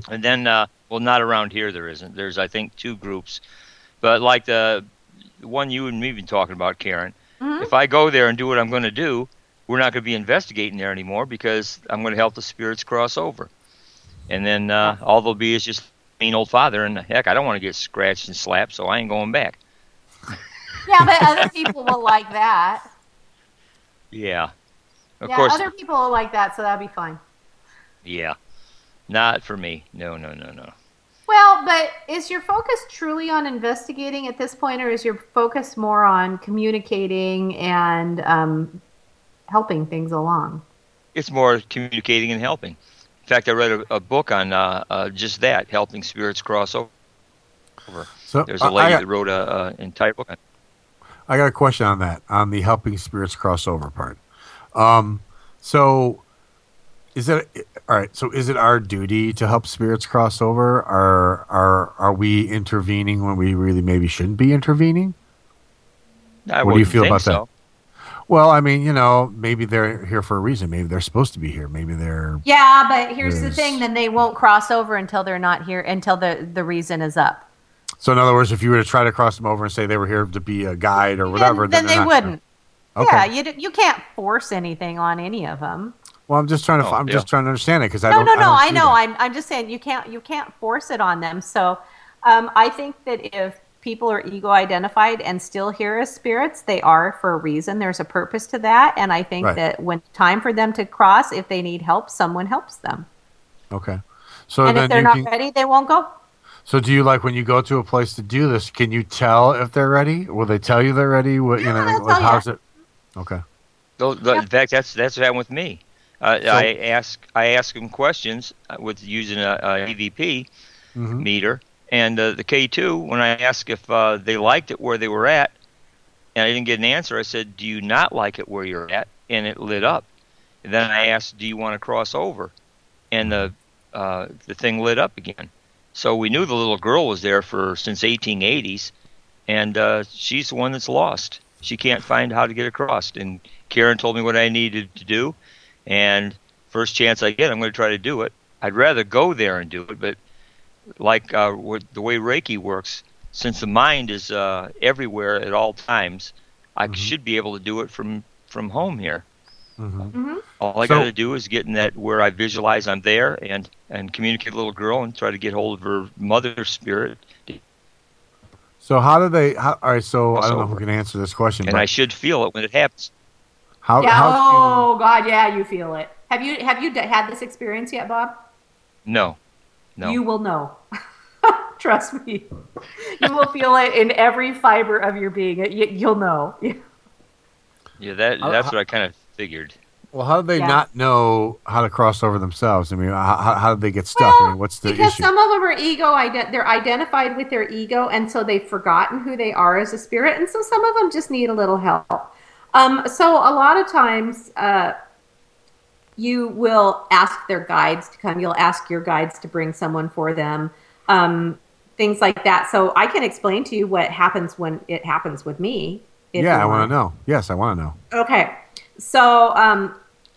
And then, uh, well, not around here. There isn't. There's, I think, two groups, but like the one you and me been talking about, Karen. Mhm. If I go there and do what I'm going to do, we're not going to be investigating there anymore because I'm going to help the spirits cross over. And then uh, all there'll be is just mean old father. And heck, I don't want to get scratched and slapped, so I ain't going back. Yeah, but other people will like that. Yeah, of yeah, course. other people will like that, so that'll be fine. Yeah, not for me. No, no, no, no. Well, but is your focus truly on investigating at this point, or is your focus more on communicating and um, helping things along? It's more communicating and helping. In fact, I read a, a book on uh, uh, just that, helping spirits cross over. So, There's a lady I got- that wrote a, a entire book on. I got a question on that, on the helping spirits crossover part. Um, so is it all right? So is it our duty to help spirits cross over? Are are are we intervening when we really maybe shouldn't be intervening? I what do you feel think about so. That? Well, I mean, you know, maybe they're here for a reason. Maybe they're supposed to be here. Maybe they're Yeah, but here's the thing: then they won't cross over until they're not here, until the the reason is up. so. In other words, if you were to try to cross them over and say they were here to be a guide or whatever, then, then they're they not- wouldn't. Okay. Yeah, you d- you can't force anything on any of them. Well, I'm just trying to. Oh, I'm yeah. just trying to understand it because I no, don't. no, no. don't I, know. that. I'm, I'm just saying you can't you can't force it on them. So um, I think that if people are ego identified and still here as spirits, they are for a reason. There's a purpose to that, and I think Right. that when time for them to cross, if they need help, someone helps them. Okay. So and then if they're not can, ready, they won't go. So do you like when you go to a place to do this? Can you tell if they're ready? Will they tell you they're ready? What you know? they'll like, how's you. it? Okay. Though, though, In fact, that's that's what happened with me. Uh, I ask I ask them questions uh, with using a, a EVP Mhm. meter, and uh, the K2. When I asked if uh, they liked it where they were at, and I didn't get an answer, I said, "Do you not like it where you're at?" And it lit up. And then I asked, "Do you want to cross over?" And the uh, the thing lit up again. So we knew the little girl was there for since 1880s, and uh, she's the one that's lost. She can't find how to get across. And Karen told me what I needed to do, and first chance I get, I'm going to try to do it. I'd rather go there and do it, but like uh, the way Reiki works, since the mind is uh, everywhere at all times, I Mm-hmm. should be able to do it from from home here. Mm-hmm. All I So- got to do is get in that where I visualize I'm there and and communicate with the little girl and try to get hold of her mother spirit. So how do they? How, all right. So I don't know Also- who can answer this question, And but I should feel it when it happens. how? yeah. how oh God, yeah, you feel it. Have you have you d- had this experience yet, Bob? No, no. You will know. Trust me. You will feel it in every fiber of your being. You, you'll know. yeah, that that's what I kind of figured. well, how do they Yeah. not know how to cross over themselves? I mean, how, how- how did they get stuck? I mean, what's the because issue? some of them are ego ident- they're identified with their ego and so they've forgotten who they are as a spirit and so some of them just need a little help um, so a lot of times uh, you will ask their guides to come you'll ask your guides to bring someone for them um, things like that so i can explain to you what happens when it happens with me yeah, I want to know. Yes, I want to know. Okay. So um,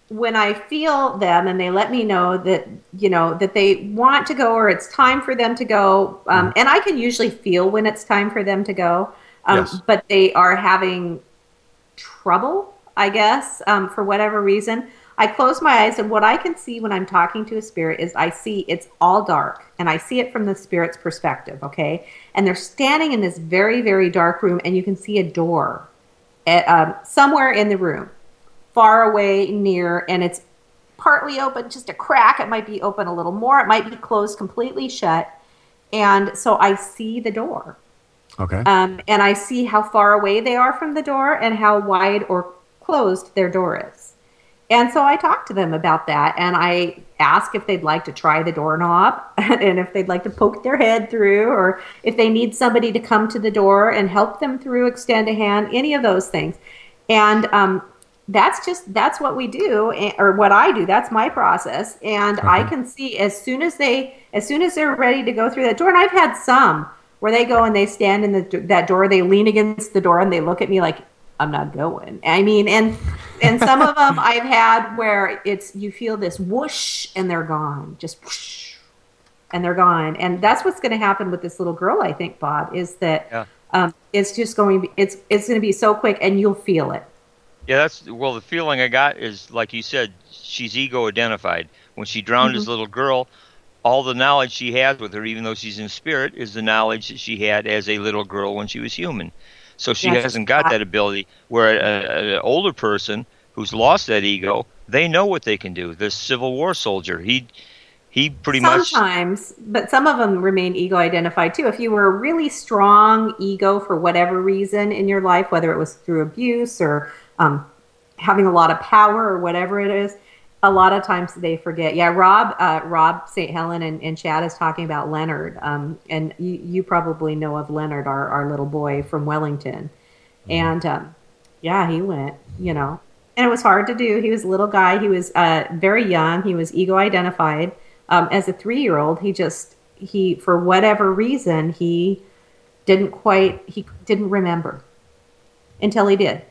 when I feel them and they let me know that you know that they want to go or it's time for them to go, um, and I can usually feel when it's time for them to go, um, Yes. but they are having trouble, I guess, um, for whatever reason. I close my eyes, and what I can see when I'm talking to a spirit is I see it's all dark, and I see it from the spirit's perspective, okay? And they're standing in this very, very dark room, and you can see a door at, um, somewhere in the room, far away, near, and it's partly open, just a crack. It might be open a little more, it might be closed completely shut. And so I see the door. Okay. Um, and I see how far away they are from the door and how wide or closed their door is. And so I talk to them about that and I ask if they'd like to try the doorknob and if they'd like to poke their head through or if they need somebody to come to the door and help them through, extend a hand, any of those things. And um, that's just that's what we do eh, or what I do. That's my process. And I can see as soon as they as soon as they're ready to go through that door and I've had some where they go and they stand in the that door, they lean against the door and they look at me like I'm not going. I mean, and and some of them I've had where it's you feel this whoosh and they're gone, just whoosh, and they're gone. And that's what's going to happen with this little girl. I think Bob is that Yeah. um, it's just going. to be It's it's going to be so quick, and you'll feel it. Yeah, that's well. The feeling I got is like you said. She's ego identified. When she drowned as Mhm. a little girl, all the knowledge she has with her, even though she's in spirit, is the knowledge that she had as a little girl when she was human. So she Yes. hasn't got that ability. Where an older person who's lost that ego, they know what they can do. The Civil War soldier, he he pretty much Sometimes, but some of them remain ego identified too. If you were a really strong ego for whatever reason in your life, whether it was through abuse or um, having a lot of power or whatever it is, a lot of times they forget. Yeah, Rob, uh, Rob St. Helen and, and Chad is talking about Leonard, um, and you, you probably know of Leonard, our, our little boy from Wellington, and um, yeah, he went, you know, and it was hard to do. He was a little guy. He was uh, very young. He was ego identified. Um, as a three year old, he just he for whatever reason he didn't quite he didn't remember until he did.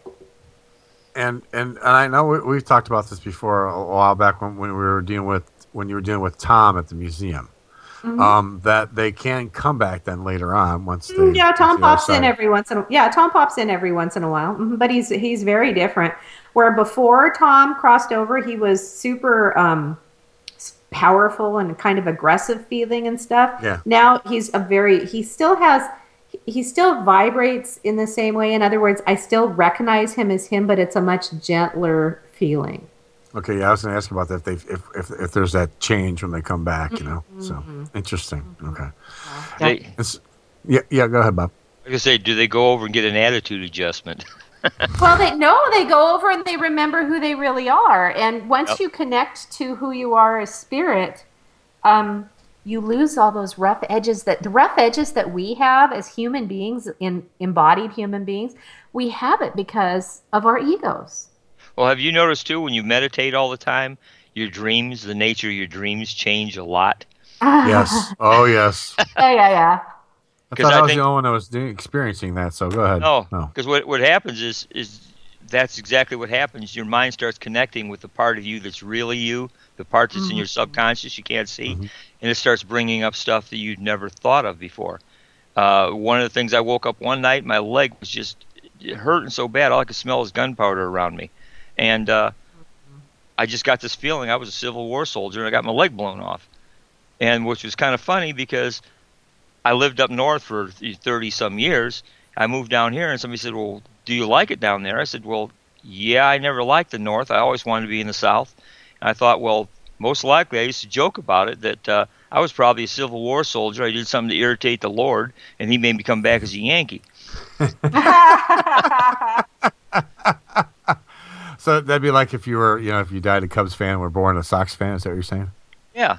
And and, and I know we, we've talked about this before a, while back when, when we were dealing with when you were dealing with Tom at the museum. Mhm. Um, that they can come back then later on once they Mm, yeah, Tom once the other pops in every once in a yeah Tom pops in every once in a while, Mhm, but he's he's very different. Where before Tom crossed over, he was super um, powerful and kind of aggressive feeling and stuff. Yeah. Now he's a very he still has he still vibrates in the same way. In other words, I still recognize him as him, but it's a much gentler feeling. Okay, yeah, I was going to ask about that. If, if if if there's that change when they come back, you know. So Mm-hmm. interesting. Okay. They, yeah, yeah. Go ahead, Bob. like I say, do they go over and get an attitude adjustment? Well, they no, they go over and they remember who they really are. And once Yep. you connect to who you are as spirit, um, you lose all those rough edges that the rough edges that we have as human beings, in embodied human beings, we have it because of our egos. Well, have you noticed too when you meditate all the time, your dreams, the nature of your dreams change a lot? Yes. Oh, yes. yeah, yeah, yeah. I 'Cause thought I I was think- the only one that was experiencing that. So go ahead. No, No. because what what happens is is that's exactly what happens. Your mind starts connecting with the part of you that's really you, the part that's in your subconscious you can't see, and it starts bringing up stuff that you'd never thought of before. Uh, one of the things I woke up one night, my leg was just hurting so bad, all I could smell was gunpowder around me, and uh, I just got this feeling I was a Civil War soldier and I got my leg blown off, and which was kind of funny because I lived up north for thirty some years. I moved down here, and somebody said, "Well, do you like it down there?" I said, "Well, yeah, I never liked the north. I always wanted to be in the south." And I thought, well, most likely, I used to joke about it that uh, I was probably a Civil War soldier. I did something to irritate the Lord, and he made me come back as a Yankee. So that'd be like if you were, you know, if you died a Cubs fan, and were born a Sox fan. Is that what you're saying? Yeah.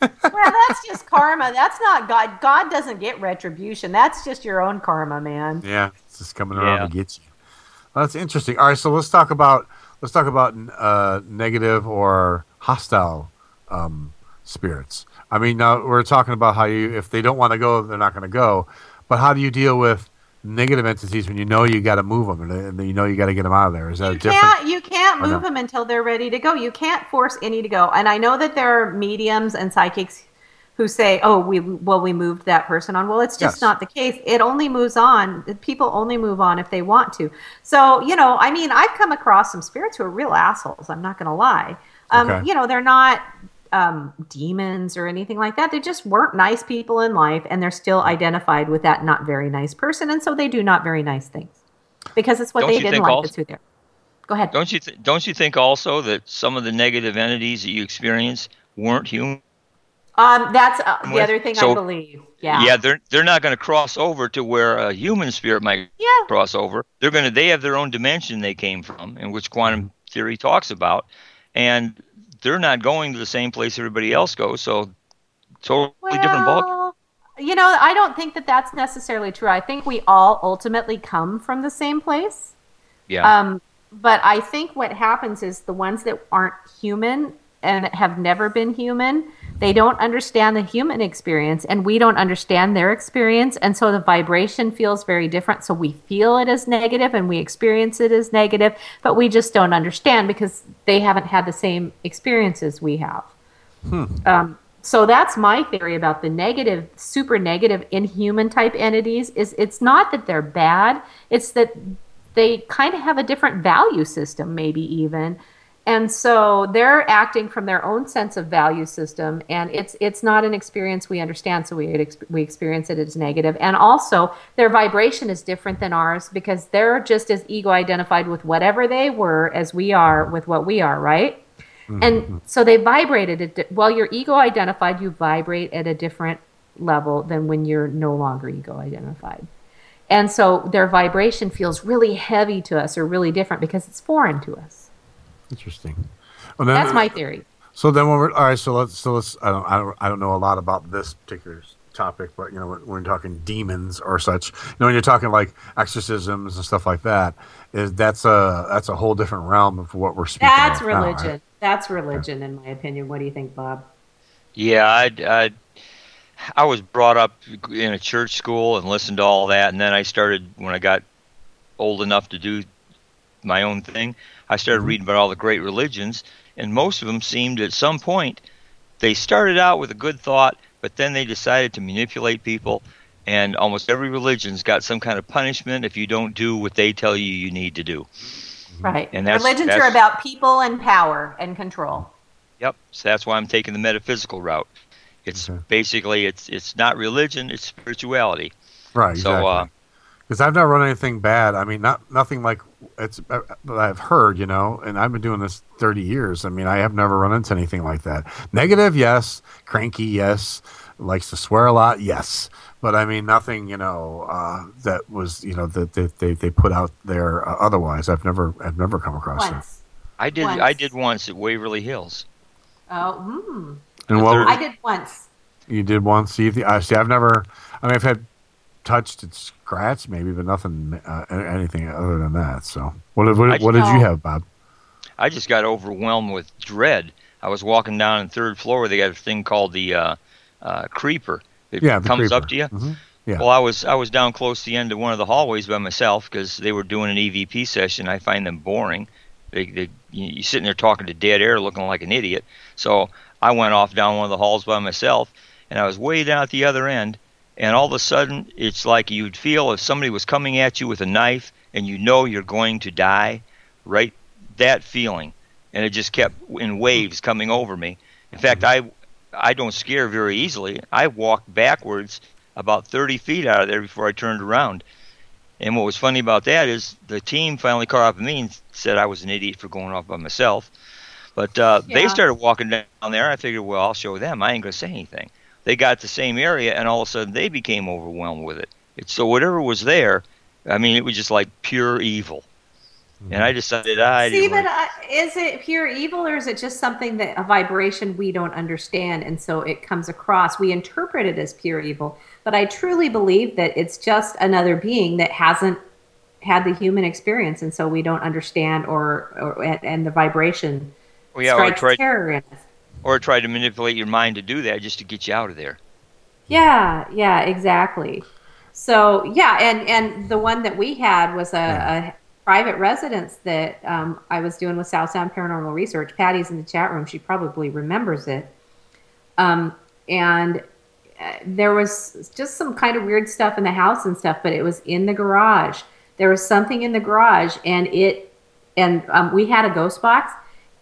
Well, that's just karma. That's not God. God doesn't get retribution. That's just your own karma, man. Yeah, it's just coming around Yeah. to get you. Well, that's interesting. All right, so let's talk about let's talk about uh, negative or hostile um, spirits. I mean, now we're talking about how you if they don't want to go, they're not going to go. But how do you deal with negative entities when you know you got to move them and, you know you got to get them out of there? Is that You different? can't. You can't can't I know. move them until they're ready to go. You can't force any to go. And I know that there are mediums and psychics who say, "Oh, we well we moved that person on." Well, it's just Yes. not the case. It only moves on. People only move on if they want to. So, you know, I mean, I've come across some spirits who are real assholes. I'm not going to lie. Um, Okay. You know, they're not um, demons or anything like that. They just weren't nice people in life, and they're still identified with that not very nice person, and so they do not very nice things because it's what Don't they did in think life. also- It's who they're. Go ahead. Don't you th- don't you think also that some of the negative entities that you experience weren't human? Um, that's uh, the with. other thing I believe. Yeah. Yeah they're they're not going to cross over to where a human spirit might Yeah. cross over. They're going to they have their own dimension they came from, in which quantum theory talks about, and they're not going to the same place everybody else goes. So totally different ball. You know, I don't think that that's necessarily true. I think we all ultimately come from the same place. Yeah. Um, but I think what happens is the ones that aren't human and have never been human, they don't understand the human experience, and we don't understand their experience, and so the vibration feels very different. So we feel it as negative, and we experience it as negative, but we just don't understand because they haven't had the same experiences we have. Um, so that's my theory about the negative, super negative, inhuman type entities. Is it's not that they're bad; it's that they kind of have a different value system, maybe even, and so they're acting from their own sense of value system, and it's it's not an experience we understand, so we we experience it as negative, and also their vibration is different than ours because they're just as ego identified with whatever they were as we are with what we are, right? And mm-hmm. so they vibrated. At, well, you're ego identified, you vibrate at a different level than when you're no longer ego identified. And so their vibration feels really heavy to us or really different because it's foreign to us. Interesting. Well, then- That's my theory. So then, when we're all right, so let's so let's. I don't, I don't I don't know a lot about this particular topic, but you know, when we're talking demons or such, you know, when you're talking like exorcisms and stuff like that, is that's a that's a whole different realm of what we're speaking. That's of now, right? religion. That's religion, in my opinion. What do you think, Bob? Yeah, I, I, I was brought up in a church school and listened to all that, and then I started when I got old enough to do my own thing. I started reading about all the great religions, and most of them seemed at some point they started out with a good thought, but then they decided to manipulate people. And almost every religion's got some kind of punishment if you don't do what they tell you you need to do. Right. And that's- Religions are about people and power and control. Yep. So that's why I'm taking the metaphysical route. It's basically it's it's not religion, it's spirituality. Right. So Exactly. uh, Because I've never run anything bad. I mean, not nothing like it's uh, that I've heard, you know. And I've been doing this thirty years. I mean, I have never run into anything like that. Negative, yes. Cranky, yes. Likes to swear a lot, yes. But I mean, nothing, you know, uh, that was, you know, that they, they, they put out there. Uh, otherwise, I've never I've never come across it. Once. I did Once. I did once at Waverly Hills. Oh, hmm. And what I did once. you did once? See, if I see. I've never. I mean, I've had touched and scratched maybe, but nothing, uh, anything other than that. So, what did what, what did you have, Bob? I just got overwhelmed with dread. I was walking down on third floor. They got a thing called the uh, uh, creeper. It Yeah, comes creeper. up to you. Mhm. Yeah. Well, I was I was down close to the end of one of the hallways by myself because they were doing an EVP session. I find them boring. They, they you you sitting there talking to dead air, looking like an idiot. So I went off down one of the halls by myself, and I was way down at the other end. And all of a sudden, it's like you'd feel if somebody was coming at you with a knife, and you know you're going to die. Right, that feeling, and it just kept in waves coming over me. In fact, I I don't scare very easily. I walked backwards about 30 feet out of there before I turned around. And what was funny about that is the team finally caught up with me and said I was an idiot for going off by myself. But uh, they started walking down there. I figured, well, I'll show them. I ain't going to say anything. They got the same area, and all of a sudden they became overwhelmed with it. It's, so whatever was there, I mean, it was just like pure evil. And I decided I See, didn't but uh, is it pure evil or is it just something that a vibration we don't understand and so it comes across? We interpret it as pure evil, but I truly believe that it's just another being that hasn't had the human experience and so we don't understand or, or and, and the vibration Well, yeah, or strikes tried, terror in us. Or try to manipulate your mind to do that just to get you out of there. Yeah, yeah, exactly. So yeah, and and the one that we had was a, a private residence that um, I was doing with South Sound Paranormal Research. Patty's in the chat room. She probably remembers it. Um, and uh, there was just some kind of weird stuff in the house and stuff, but it was in the garage. There was something in the garage, and it, and um, we had a ghost box.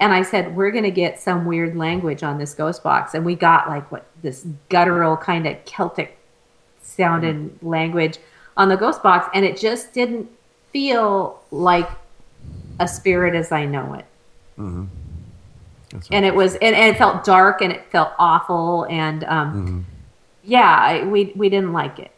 And I said, we're going to get some weird language on this ghost box. And we got like what this guttural kind of Celtic sounding language on the ghost box. And it just didn't feel like a spirit as I know it. Mm-hmm. And it was, and, and it felt dark and it felt awful. And um, yeah, I, we, we didn't like it.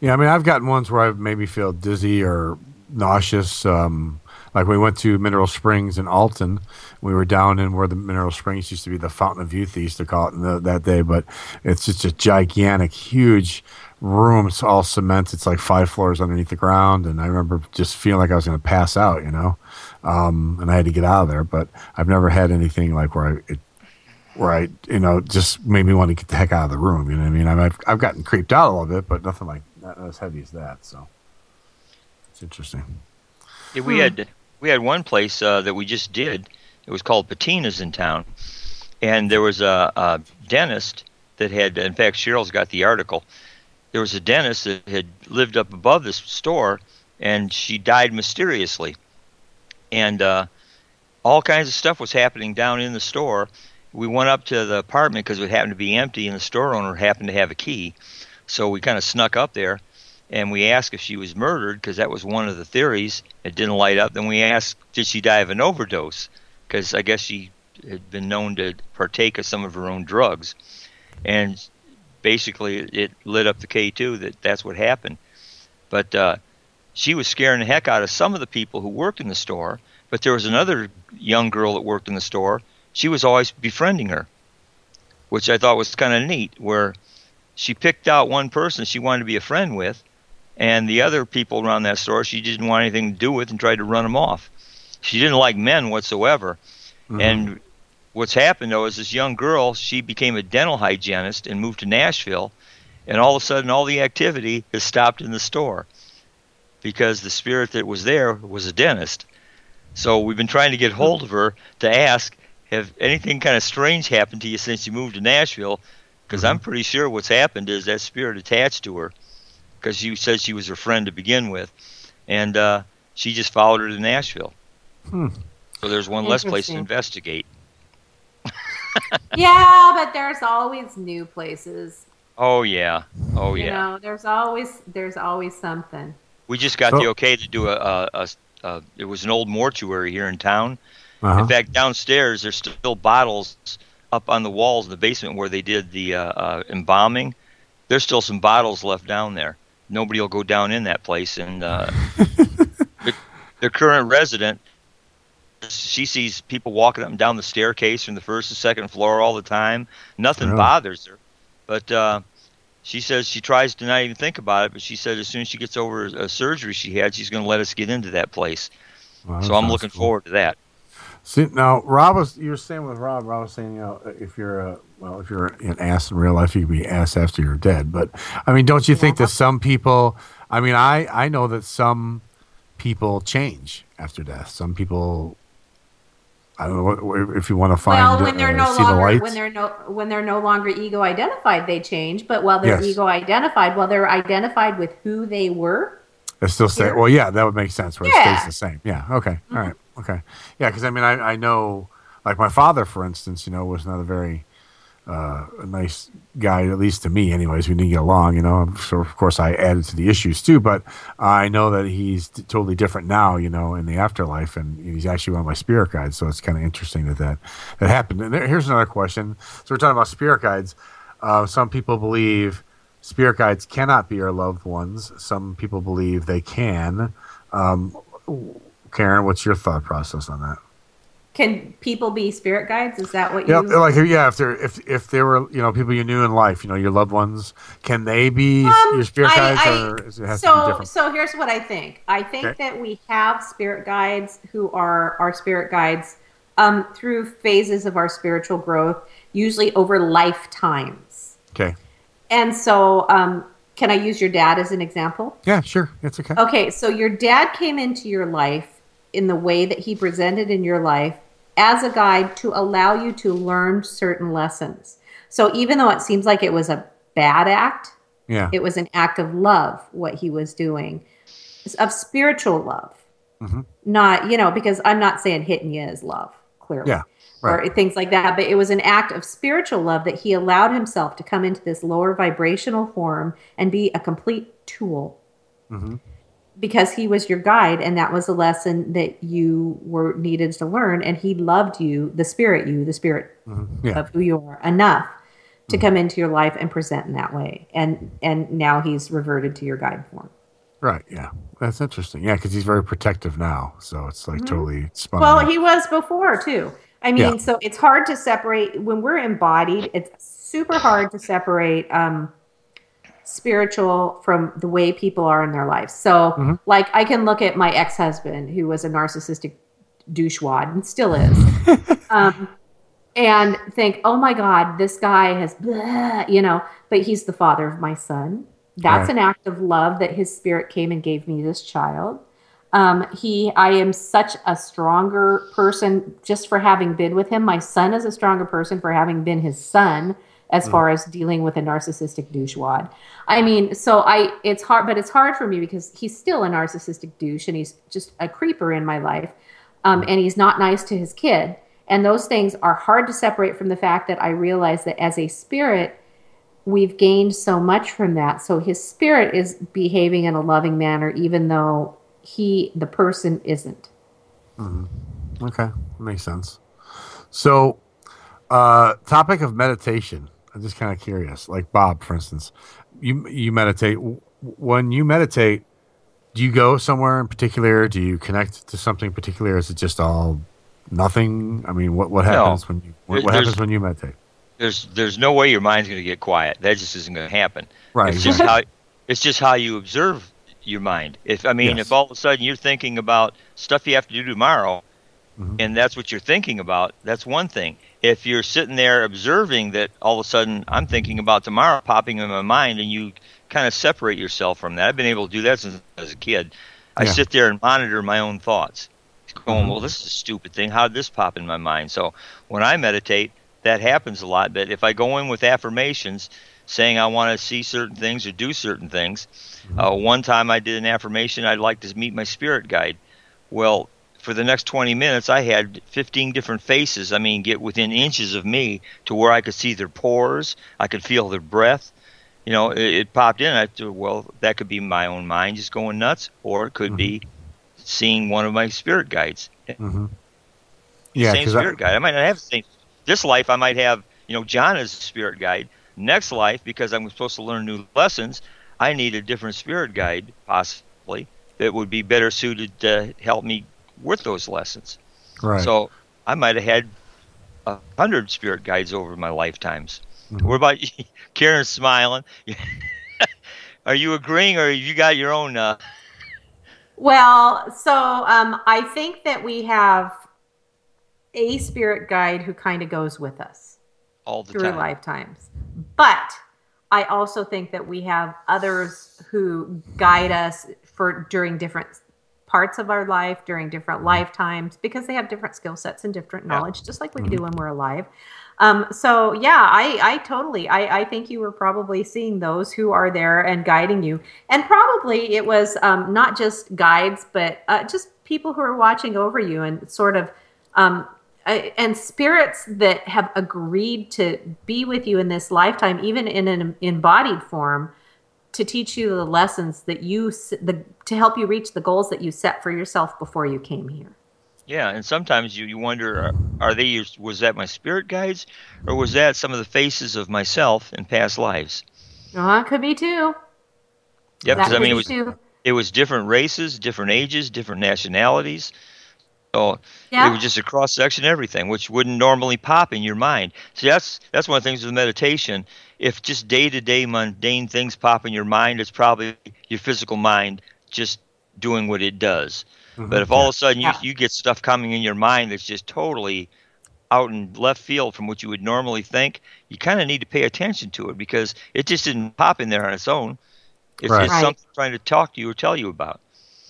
Yeah, I mean, I've gotten ones where I maybe feel dizzy or nauseous. Um, like we went to Mineral Springs in Alton. We were down in where the Mineral Springs used to be the Fountain of Youth, they used to call it the, that day. But it's just a gigantic, huge room. It's all cement. It's like five floors underneath the ground. And I remember just feeling like I was going to pass out, you know. Um, and I had to get out of there. But I've never had anything like where I, it, where I, you know, just made me want to get the heck out of the room. You know what I mean? I've, I've gotten creeped out a little bit, but nothing like not as heavy as that. So it's interesting. Yeah, we had we had one place uh, that we just did. It was called Patina's in town, and there was a, a dentist that had. In fact, Cheryl's got the article. There was a dentist that had lived up above this store, and she died mysteriously, and uh, all kinds of stuff was happening down in the store. We went up to the apartment because it happened to be empty, and the store owner happened to have a key. So we kind of snuck up there, and we asked if she was murdered because that was one of the theories. It didn't light up. Then we asked, did she die of an overdose? Because I guess she had been known to partake of some of her own drugs, and basically it lit up the K2 that that's what happened. But uh, she was scaring the heck out of some of the people who worked in the store. But there was another young girl that worked in the store. She was always befriending her, which I thought was kind of neat. Where she picked out one person she wanted to be a friend with, and the other people around that store she didn't want anything to do with and tried to run them off. She didn't like men whatsoever. Mm-hmm. And what's happened though is this young girl, she became a dental hygienist and moved to Nashville, and all of a sudden all the activity has stopped in the store because the spirit that was there was a dentist. So we've been trying to get hold of her to ask, have anything kind of strange happened to you since you moved to Nashville? Because I'm pretty sure what's happened is that spirit attached to her because she said she was her friend to begin with, and uh, she just followed her to Nashville. Hmm. So there's one less place to investigate. yeah, but there's always new places. Oh yeah, oh You yeah. know, there's always there's always something. We just got So- the okay to do a, a, a, a. It was an old mortuary here in town. Uh-huh. In fact, downstairs there's still bottles up on the walls in the basement where they did the uh, uh, embalming. There's still some bottles left down there. Nobody will go down in that place, and uh, the, the current resident, she sees people walking up and down the staircase from the first and second floor all the time. Nothing Really? bothers her, but uh, she says she tries to not even think about it. But she said as soon as she gets over a surgery she had, she's going to let us get into that place. Wow, that so I'm looking cool. forward to that. See now, Rob was you were saying with Rob. Rob was saying, you know, if you're a well, if you're an ass in real life, you can be ass after you're dead. But I mean, don't you think that some people? I mean, I I know that some people change after death. Some people. I don't know if you want to find. well, when they're uh, no the longer lights. when they're no when they're no longer ego identified, they change. But while they're Yes. ego identified, while they're identified with who they were, They still stay. Well, yeah, that would make sense. Where it stays the same. Yeah. Okay. All right. Okay. Yeah, because I mean, I, I know, like my father, for instance, you know, was not a very uh, a nice guy, at least to me, anyways. We didn't get along, you know. So of course, I added to the issues too. But I know that he's t- totally different now, you know, in the afterlife, and he's actually one of my spirit guides. So it's kind of interesting that that that happened. And there, here's another question. So we're talking about spirit guides. Uh, some people believe spirit guides cannot be our loved ones. Some people believe they can. Um, Karen, what's your thought process on that? Can people be spirit guides? Is that what you? Yeah, like yeah, if they're if if they were you know people you knew in life, you know your loved ones, can they be your spirit Um, I- guides, I- or is it has to be so different? so here's what I think. I think Okay. that we have spirit guides who are our spirit guides um, through phases of our spiritual growth, usually over lifetimes. Okay, And so, um, can I use your dad as an example? yeah, sure, it's okay. Okay, so your dad came into your life in the way that he presented in your life as a guide to allow you to learn certain lessons. So even though it seems like it was a bad act, Yeah. it was an act of love what he was doing, of spiritual love. Mhm. Not, you know, because I'm not saying hitting you is love, clearly Yeah. Right. or things like that. But it was an act of spiritual love that he allowed himself to come into this lower vibrational form and be a complete tool hmm because he was your guide and that was a lesson that you were needed to learn and he loved you the spirit you the spirit Yeah. of who you are enough to come into your life and present in that way and and now he's reverted to your guide form Right. Yeah. That's interesting. Yeah, because he's very protective now, so it's like Mhm. totally spun. Well, he was before too. I mean, Yeah. so it's hard to separate when we're embodied. It's super hard to separate um, spiritual from the way people are in their lives. So, Mhm. like, I can look at my ex-husband who was a narcissistic douchewad and still is, um, and think, "Oh my God, this guy has," blah, you know, but he's the father of my son. That's Right. an act of love that his spirit came and gave me this child. Um, he, I am such a stronger person just for having been with him. My son is a stronger person for having been his son, as Mm. far as dealing with a narcissistic douchewad. I mean, so I, it's hard, but it's hard for me because he's still a narcissistic douche and he's just a creeper in my life, um, and he's not nice to his kid. And those things are hard to separate from the fact that I realize that as a spirit, we've gained so much from that. So his spirit is behaving in a loving manner, even though he, the person, isn't. Mhm. Okay, makes sense. So, uh, topic of meditation. I'm just kind of curious. Like Bob, for instance, you you meditate. When you meditate, do you go somewhere in particular? Do you connect to something particular? Is it just all nothing? I mean, what what No. happens when you what, what happens when you meditate? There's there's no way your mind's going to get quiet. That just isn't going to happen. Right, It's just how it's just how you observe your mind. If I mean, Yes. if all of a sudden you're thinking about stuff you have to do tomorrow, Mm-hmm. and that's what you're thinking about, that's one thing. If you're sitting there observing that all of a sudden I'm thinking about tomorrow popping in my mind, and you kind of separate yourself from that. I've been able to do that since I was a kid. I Yeah. sit there and monitor my own thoughts, going, Mhm. "Well, this is a stupid thing. How did this pop in my mind?" So when I meditate, that happens a lot. But if I go in with affirmations, saying I want to see certain things or do certain things, uh, one time I did an affirmation I'd like to meet my spirit guide. Well, for the next 20 minutes, I had 15 different faces. I mean, get within inches of me to where I could see their pores, I could feel their breath. You know, it, it popped in. I thought, well, that could be my own mind just going nuts, or it could be seeing one of my spirit guides. Mm-hmm. Yeah, same 'cause I- spirit guide. I might not have the same. This life, I might have, you know, John as a spirit guide. Next life, because I'm supposed to learn new lessons, I need a different spirit guide, possibly, that would be better suited to help me with those lessons. Right. So I might have had a hundred spirit guides over my lifetimes. Mm-hmm. What about you? Karen smiling? Are you agreeing, or have you got your own? Uh, Well, so um, I think that we have a spirit guide who kind of goes with us all the through time. lifetimes. But I also think that we have others who guide us for during different parts of our life, during different lifetimes, because they have different skill sets and different knowledge, just like we do when we're alive. Um, so yeah, I, I totally, I, I think you were probably seeing those who are there and guiding you, and probably it was um, not just guides, but uh, just people who are watching over you and sort of, um, uh, and spirits that have agreed to be with you in this lifetime, even in an embodied form, to teach you the lessons that you, the to help you reach the goals that you set for yourself before you came here. Yeah, and sometimes you, you wonder, are, are they? Was that my spirit guides, or was that some of the faces of myself in past lives? Uh, could be too. That because I mean, it was too. it was different races, different ages, different nationalities. So Yeah. it was just a cross section, everything, which wouldn't normally pop in your mind. See, that's that's one of the things with meditation. If just day to day mundane things pop in your mind, it's probably your physical mind just doing what it does. But if all of a sudden you, Yeah. you get stuff coming in your mind that's just totally out in left field from what you would normally think, you kind of need to pay attention to it because it just didn't pop in there on its own. It's, Right. it's Right. something trying to talk to you or tell you about.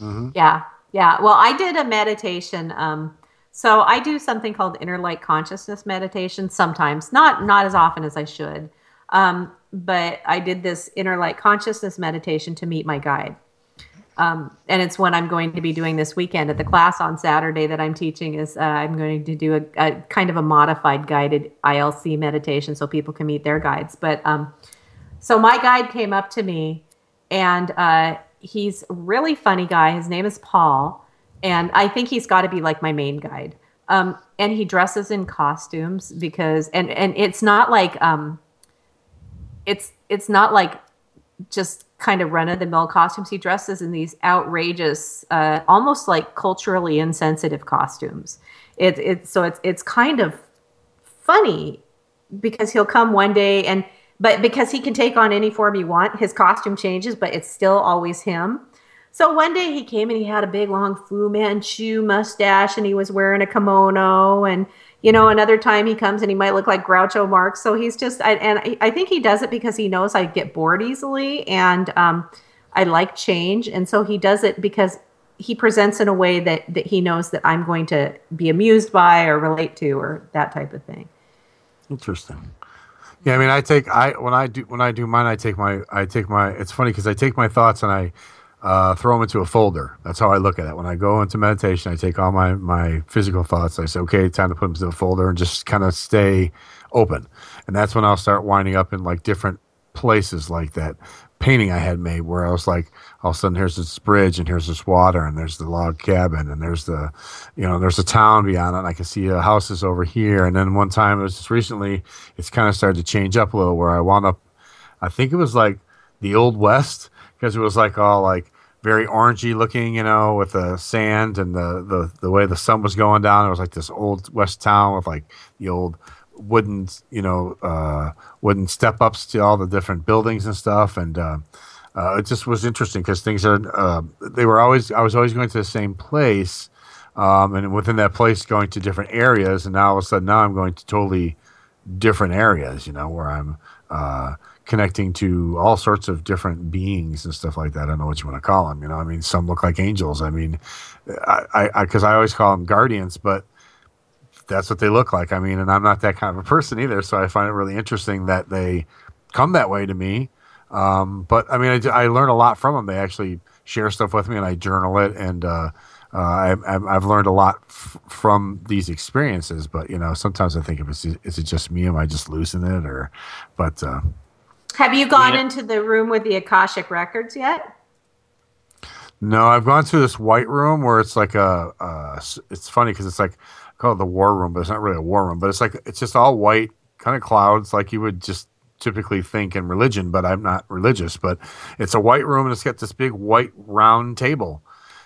Mm-hmm. Yeah, Yeah. Well, I did a meditation. Um, so I do something called inner light consciousness meditation sometimes, not not as often as I should. Um, but I did this inner light consciousness meditation to meet my guide. Um, and it's what I'm going to be doing this weekend at the class on Saturday that I'm teaching. Is uh, I'm going to do a, a, kind of a modified guided ILC meditation so people can meet their guides. But um, so my guide came up to me, and uh, he's a really funny guy. His name is Paul, and I think he's got to be like my main guide. Um, and he dresses in costumes because, and and it's not like um, it's it's not like just kind of run of the mill costumes. He dresses in these outrageous, uh, almost like culturally insensitive costumes. It's it, so it's, it's kind of funny because he'll come one day and, but because he can take on any form you want, his costume changes, but it's still always him. So one day he came and he had a big long Fu Manchu mustache and he was wearing a kimono and you know, another time he comes and he might look like Groucho Marx. So he's just, I, and I think he does it because he knows I get bored easily and um, I like change. And so he does it because he presents in a way that, that he knows that I'm going to be amused by or relate to or that type of thing. Interesting. Yeah, I mean, I take I when I do when I do mine, I take my I take my. It's funny because I take my thoughts and I uh, throw them into a folder. That's how I look at it. When I go into meditation, I take all my, my physical thoughts. I say, okay, time to put them into a folder and just kind of stay open. And that's when I'll start winding up in like different places like that painting I had made where I was like, all of a sudden here's this bridge and here's this water and there's the log cabin and there's the, you know, there's a town beyond it and I can see the houses over here. And then one time it was just recently, it's kind of started to change up a little where I wound up, I think it was like the old West because it was like all like very orangey looking, you know, with the sand and the, the, the way the sun was going down. It was like this old west town with like the old wooden, you know, uh, wooden step ups to all the different buildings and stuff. And uh, uh, it just was interesting because things are, uh, they were always, I was always going to the same place. Um, and within that place, going to different areas. And now all of a sudden, now I'm going to totally different areas, you know, where I'm, uh, connecting to all sorts of different beings and stuff like that. I don't know what you want to call them. You know, I mean, some look like angels. I mean, I because I, I, I, always call them guardians, but that's what they look like. I mean, and I'm not that kind of a person either, so I find it really interesting that they come that way to me. Um, but I mean, I, I learn a lot from them. They actually share stuff with me, and I journal it, and uh, uh, I, have learned a lot f- from these experiences. But you know, sometimes I think if it's is it just me? Am I just losing it? Or, but uh, have you gone yeah. into the room with the Akashic records yet? No, I've gone to this white room where it's like a. a it's funny because it's like called the war room, but it's not really a war room. But it's like it's just all white, kind of clouds, like you would just typically think in religion. But I'm not religious. But it's a white room and it's got this big white round table,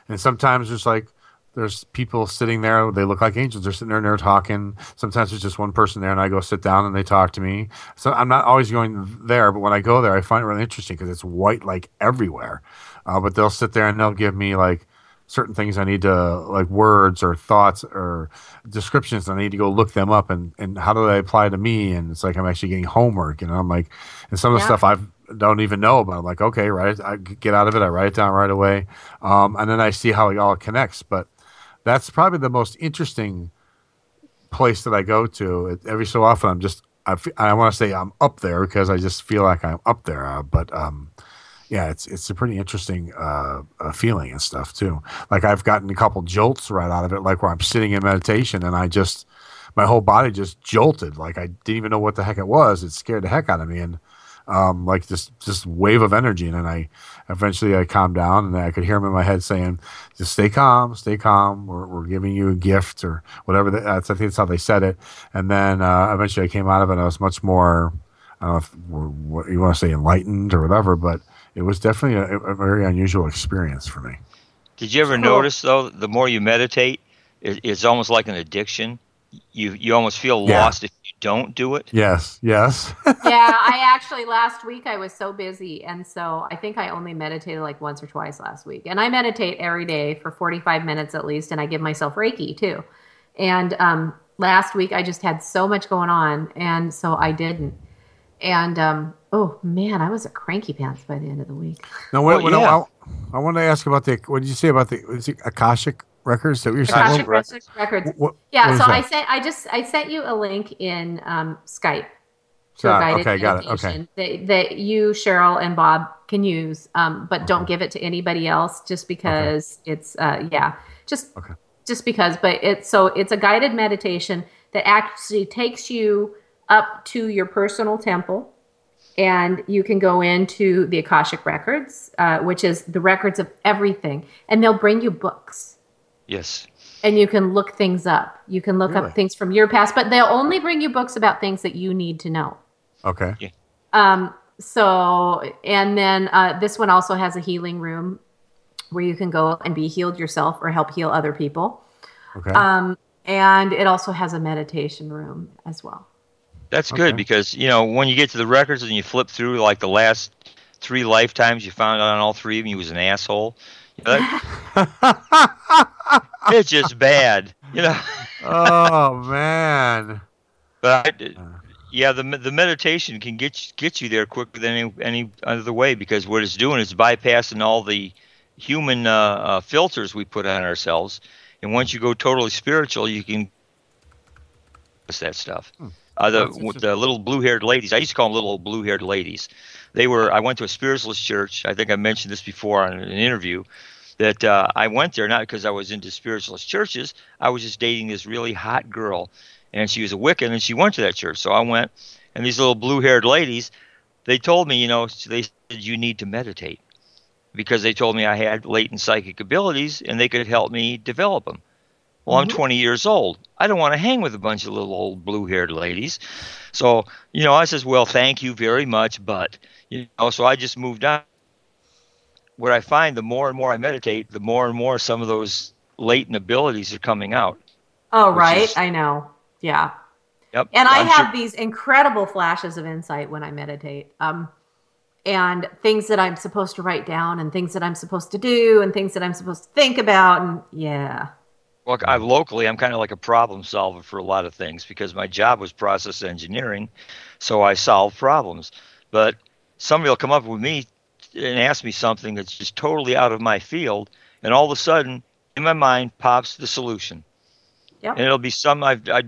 and sometimes there's like there's people sitting there. They look like angels. They're sitting there and they're talking. Sometimes there's just one person there, and I go sit down and they talk to me. So I'm not always going there, but when I go there, I find it really interesting because it's white like everywhere. Uh, but they'll sit there and they'll give me like certain things I need to like words or thoughts or descriptions. I need to go look them up and and how do they apply to me? And it's like I'm actually getting homework, and I'm like, and some of the yeah. stuff I've don't even know about. I'm like, okay, right, I get out of it. I write it down right away, um, and then I see how it all connects. But that's probably the most interesting place that I go to. It, every so often, I'm just I, I want to say I'm up there because I just feel like I'm up there. Uh, but um, yeah, it's it's a pretty interesting uh, uh, feeling and stuff too. Like I've gotten a couple jolts right out of it, like where I'm sitting in meditation and I just my whole body just jolted, like I didn't even know what the heck it was. It scared the heck out of me, and um, like this this wave of energy, and then I eventually I calmed down, and I could hear him in my head saying, "Just stay calm, stay calm. We're, we're giving you a gift, or whatever." That's I think that's how they said it. And then uh, eventually I came out of it. and I was much more, I don't know if you want to say, enlightened or whatever, but it was definitely a, a very unusual experience for me. Did you ever notice though, the more you meditate, it, it's almost like an addiction. You you almost feel yeah. lost if you don't do it? Yes, yes. yeah, I actually last week I was so busy, and so I think I only meditated like once or twice last week. And I meditate every day for 45 minutes at least, and I give myself Reiki too. And um, last week I just had so much going on, and so I didn't. And um, oh man, I was a cranky pants by the end of the week. Now, what, Well, what- yeah. I, I want to ask about the. What did you say about the was it Akashic records that we were saying? Akashic Records. Records. Records. What- yeah, what is so I sent I just I sent you a link in um, Skype to a guided okay, got it, meditation that, that you, Cheryl, and Bob can use, um, but don't give it to anybody else just because it's uh, yeah, just Okay. just because. But it's so it's a guided meditation that actually takes you up to your personal temple. And you can go into the Akashic Records, uh, which is the records of everything, and they'll bring you books Yes. and you can look things up. You can look Really? up things from your past, but they'll only bring you books about things that you need to know. Okay. Um, so, and then uh, this one also has a healing room where you can go and be healed yourself or help heal other people. Okay. Um, and it also has a meditation room as well. That's Okay. good because you know when you get to the records and you flip through like the last three lifetimes, you found out on all three of them he was an asshole. You know, that- it's just bad, you know. oh man. But I, yeah, the the meditation can get you- get you there quicker than any any other way because what it's doing is bypassing all the human uh, uh, filters we put on ourselves, and once you go totally spiritual, you can that stuff. Uh, the the little blue haired ladies, I used to call them little blue haired ladies. They were. I went to a spiritualist church. I think I mentioned this before on an interview. That uh, I went there not because I was into spiritualist churches. I was just dating this really hot girl, and she was a Wiccan, and she went to that church. So I went, and these little blue-haired ladies, they told me, you know, they said you need to meditate because they told me I had latent psychic abilities and they could help me develop them. Well, I'm 20 years old. I don't want to hang with a bunch of little old blue-haired ladies. So, you know, I says, "Well, thank you very much, but you know." So I just moved on. What I find, the more and more I meditate, the more and more some of those latent abilities are coming out. Oh, right. is- I know. Yeah. Yep. And I I'm have sure- these incredible flashes of insight when I meditate. Um, and things that I'm supposed to write down, and things that I'm supposed to do, and things that I'm supposed to think about. And yeah. Well, I, locally, I'm kind of like a problem solver for a lot of things because my job was process engineering, so I solve problems. But somebody will come up with me and ask me something that's just totally out of my field, and all of a sudden, in my mind, pops the solution. Yep. And it'll be some I've I,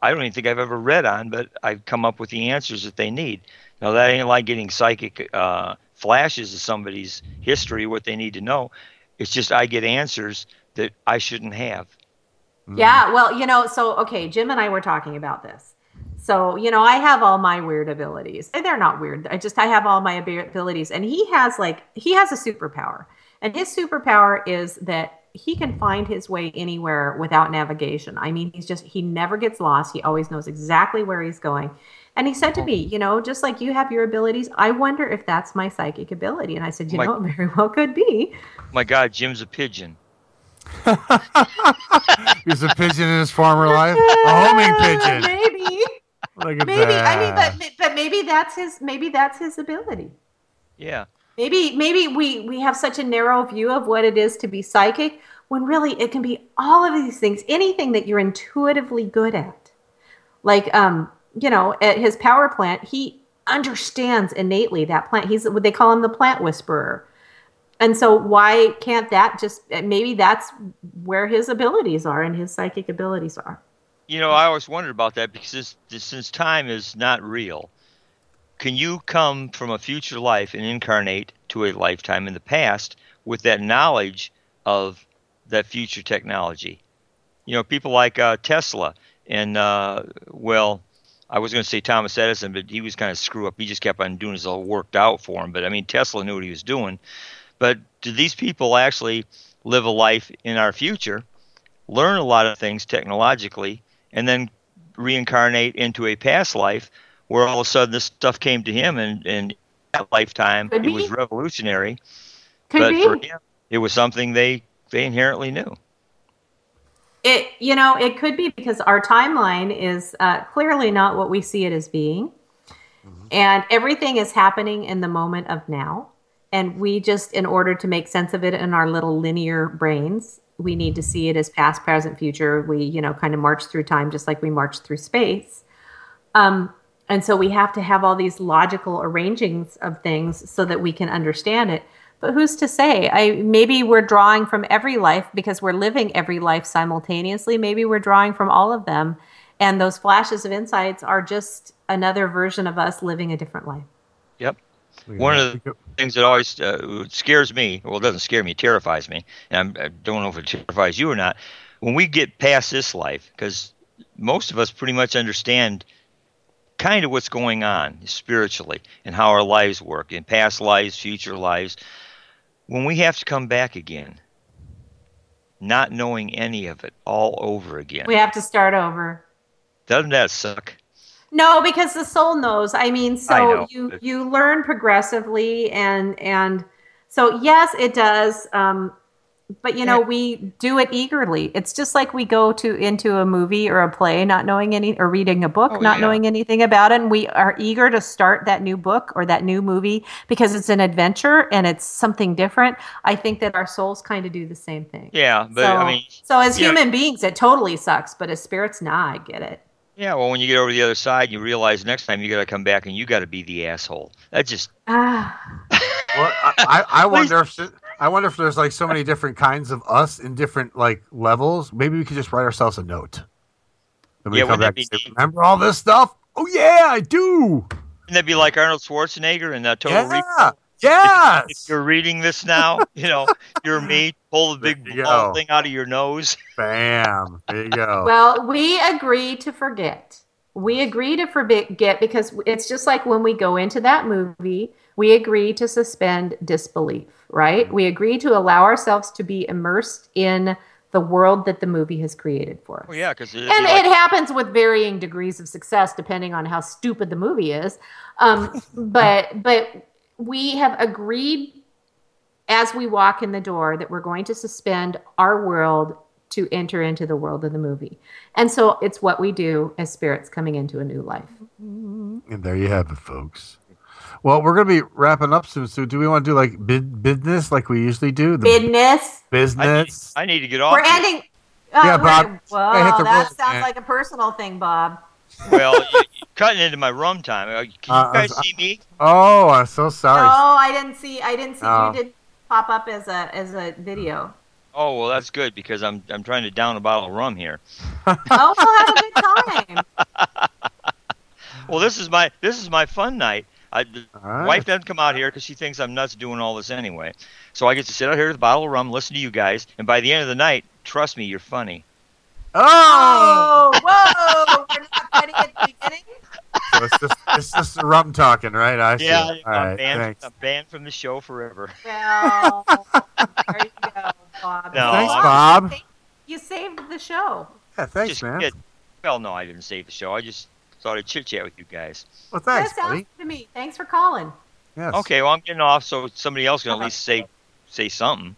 I don't even think I've ever read on, but I've come up with the answers that they need. Now that ain't like getting psychic uh, flashes of somebody's history, what they need to know. It's just I get answers that I shouldn't have. Yeah, well, you know, so okay, Jim and I were talking about this. So, you know, I have all my weird abilities. Eh, They're not weird. I just I have all my abilities and he has like he has a superpower. And his superpower is that he can find his way anywhere without navigation. I mean, he's just he never gets lost. He always knows exactly where he's going. And he said to me, you know, just like you have your abilities, I wonder if that's my psychic ability. And I said, you My- know, it very well could be. My God, Jim's a pigeon. He was a pigeon in his former life. A homing pigeon. Maybe. Look at maybe i mean but but maybe that's his maybe that's his ability Yeah. maybe maybe we we have such a narrow view of what it is to be psychic when really it can be all of these things anything that you're intuitively good at like um you know at his power plant he understands innately that plant he's what they call him the plant whisperer and so why can't that just maybe that's where his abilities are and his psychic abilities are You know, I always wondered about that because this, this, since time is not real, can you come from a future life and incarnate to a lifetime in the past with that knowledge of that future technology? You know, people like uh, Tesla and, uh, well, I was going to say Thomas Edison, but he was kind of screw up. He just kept on doing his all worked out for him. But I mean, Tesla knew what he was doing. But do these people actually live a life in our future, learn a lot of things technologically, and then reincarnate into a past life where all of a sudden this stuff came to him and in that lifetime Could it was revolutionary. Could but be. for him, it was something they they inherently knew. It, you know, it could be because our timeline is uh, clearly not what we see it as being. And everything is happening in the moment of now. And we just, in order to make sense of it in our little linear brains, we need to see it as past, present, future. We, you know, kind of march through time just like we march through space. Um, and so we have to have all these logical arrangings of things so that we can understand it. But who's to say? I maybe we're drawing from every life because we're living every life simultaneously. Maybe we're drawing from all of them, and those flashes of insights are just another version of us living a different life. Yep. One of the things that always uh, scares me, well, it doesn't scare me, it terrifies me, and I'm, I do not know if it terrifies you or not. When we get past this life, because most of us pretty much understand kind of what's going on spiritually and how our lives work in past lives, future lives. When we have to come back again, not knowing any of it all over again. We have to start over. Doesn't that suck? No, because the soul knows. I mean, so I you you learn progressively, and and so yes, it does. Um, but you know we do it eagerly it's just like we go to into a movie or a play not knowing any or reading a book Oh, not yeah. knowing anything about it and we are eager to start that new book or that new movie because it's an adventure and it's something different i think that our souls kind of do the same thing Yeah, but so, I mean, so as you know- human beings it totally sucks but as spirits nah i get it yeah. Well, when you get over the other side, you realize next time you got to come back and you got to be the asshole. That just ah Well, I, I, I wonder if I wonder if there's like so many different kinds of us in different like levels. Maybe we could just write ourselves a note. And we Yeah, come back and say, remember all this stuff? Oh yeah, I do. Wouldn't that be like Arnold Schwarzenegger and uh, Total Yeah. Recall? Yes. If you're reading this now, you know, you're me, pull the big ball go. thing out of your nose. Bam. There you go. Well, we agree to forget. We agree to forget because it's just like when we go into that movie, we agree to suspend disbelief, right? We agree to allow ourselves to be immersed in the world that the movie has created for us. Well, yeah, because And it happens with varying degrees of success depending on how stupid the movie is. Um, but but we have agreed as we walk in the door that we're going to suspend our world to enter into the world of the movie. And so it's what we do as spirits coming into a new life. And there you have it, folks. Well, we're gonna be wrapping up soon. So, do we want to do like bid business like we usually do? The Business. business. I need to get off. We're here. ending. Uh, Yeah, we're- Bob. Whoa, I hit the that roll, sounds man. like a personal thing, Bob. Well, you- you're cutting into my rum time. Uh, Can you Uh, guys uh, see me? Oh, I'm so sorry. Oh, I didn't see. I didn't see. Oh. You did pop up as a as a video. Oh well, that's good because I'm I'm trying to down a bottle of rum here. Oh, we'll have a good time. Well, this is my this is my fun night. I, the right. wife doesn't come out here because she thinks I'm nuts doing all this anyway. So I get to sit out here with a bottle of rum, listen to you guys, and by the end of the night, trust me, you're funny. Oh, Oh, whoa! We're not funny at the beginning. so it's just it's just rum talking, right? I see. Yeah, All I'm, right, banned, thanks. I'm banned from the show forever. Well, there you go, Bob. No, Thanks, I'm- Bob. You saved the show. Yeah, thanks, Just man. get- well, no, I didn't save the show. I just thought I'd chit chat with you guys. Well, thanks, that sounds buddy. good to me. Thanks for calling. Yes. Okay, well, I'm getting off, so somebody else can at uh-huh. least say say something.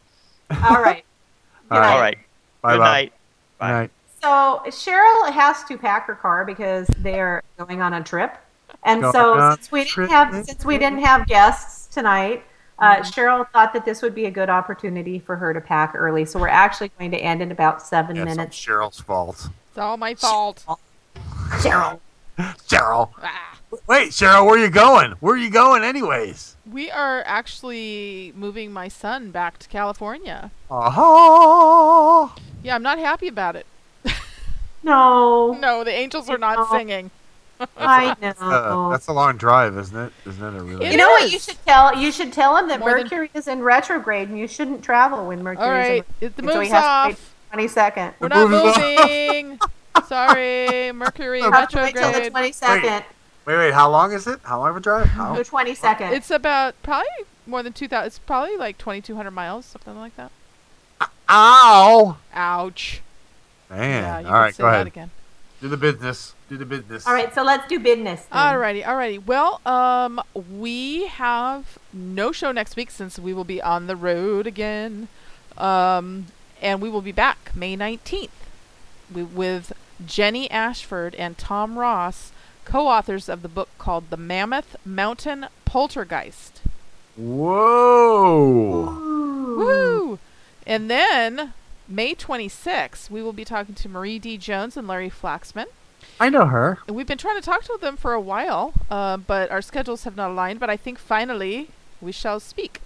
All right. All right. All right. Bye, Good Bob. night. Good night. So Cheryl has to pack her car because they're going on a trip, and Going so since we didn't have since we didn't have guests tonight, uh, Cheryl thought that this would be a good opportunity for her to pack early. So we're actually going to end in about seven Yeah, it's minutes. Cheryl's fault. It's all my fault. Cheryl. Cheryl. Ah. Wait, Cheryl, where are you going? Where are you going, anyways? We are actually moving my son back to California. Oh. Yeah, I'm not happy about it. No, No, the angels are not No. singing. I know. Uh, that's a long drive, isn't it? Isn't it a really? It you know what you should tell you should tell him that More than- Mercury is in retrograde and you shouldn't travel when Mercury All is right, in it, the and so he move's has to wait off. twenty second. We're not move is off. moving. Sorry, Mercury Have to wait till the retrograde. twenty second. Wait, wait. How long is it? How long of a drive? How? The twenty second. It's about probably more than two thousand. It's probably like twenty two hundred miles, something like that. Ow! Ouch. Man. Yeah, you All can right, say go that ahead. again. Do the business. Do the business. All right, so let's do business. then. Alrighty, alrighty. Well, um, we have no show next week since we will be on the road again, um, and we will be back May nineteenth with Jenny Ashford and Tom Ross, co-authors of the book called "The Mammoth Mountain Poltergeist." Whoa. Woo! And then May 26th, we will be talking to Marie D. Jones and Larry Flaxman. I know her. And we've been trying to talk to them for a while, uh, but our schedules have not aligned. But I think finally we shall speak.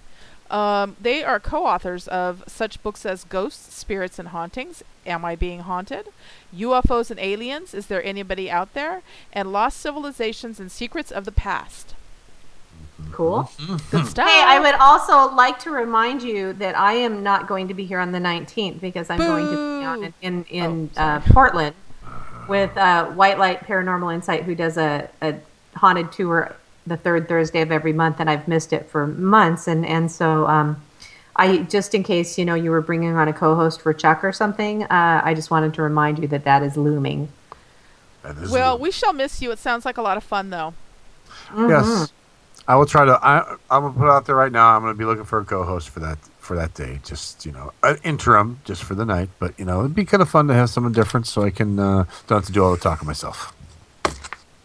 Um, they are co authors of such books as Ghosts, Spirits, and Hauntings, Am I Being Haunted? UFOs and Aliens, Is There Anybody Out There? and Lost Civilizations and Secrets of the Past. Cool. Good stuff. Hey, I would also like to remind you that I am not going to be here on the 19th because I'm going to be on in in, in uh, Portland with uh, White Light Paranormal Insight, who does a, a haunted tour the third Thursday of every month, and I've missed it for months. And and so um, I just in case you know you were bringing on a co-host for Chuck or something, uh, I just wanted to remind you that that is looming. well, we shall miss you. It sounds like a lot of fun, though. Yes, I will try to. I, I'm gonna put it out there right now. I'm gonna be looking for a co-host for that for that day. Just you know, an interim, just for the night. But you know, it'd be kind of fun to have someone different, so I can uh, don't have to do all the talking myself.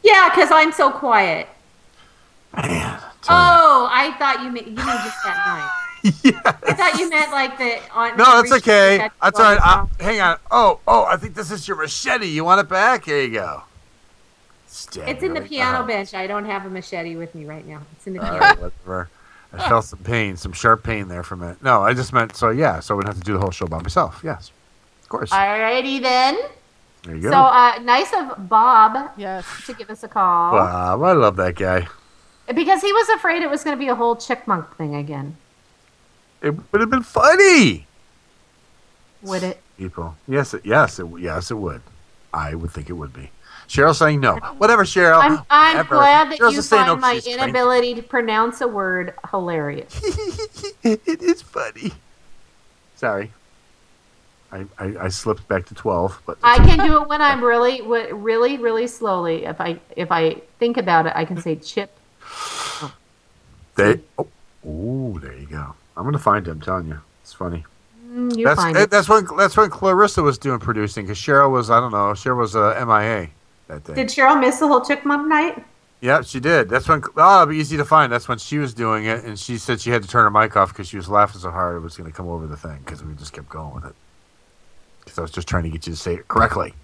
Yeah, because I'm so quiet. Oh, I thought you meant you mean just that night. I thought you meant like the on. No, that's okay. that That's all right. I, hang on. Oh, oh, I think this is your machete. You want it back? Here you go. Stab It's in the piano Uh-huh. bench. I don't have a machete with me right now. It's in the piano. right, whatever. I felt some pain, some sharp pain there for a minute. No, I just meant so. Yeah, so I wouldn't have to do the whole show by myself. Yes, of course. Alrighty then. There you go. So uh, nice of Bob yes. to give us a call. wow, I love that guy. Because he was afraid it was going to be a whole chickmunk thing again. It would have been funny. Would it? People, yes, it, yes, it, yes, it would. I would think it would be. Cheryl saying no. Whatever, Cheryl. I'm, I'm Whatever. glad that Cheryl's you saying no find my inability to pronounce a word hilarious. it is funny. Sorry. I, I, I slipped back to twelve, but I can do it when I'm really, really, really slowly. If I if I think about it, I can say chip. they. Oh, ooh, there you go. I'm gonna find him. I'm telling you, it's funny. Mm, you that's find it. that's when that's when Clarissa was doing producing because Cheryl was I don't know Cheryl was uh, MIA Did Cheryl miss the whole chickmunk night? Yeah, she did. That's when oh, easy to find. That's when she was doing it, and she said she had to turn her mic off because she was laughing so hard it was going to come over the thing because we just kept going with it. Because I was just trying to get you to say it correctly.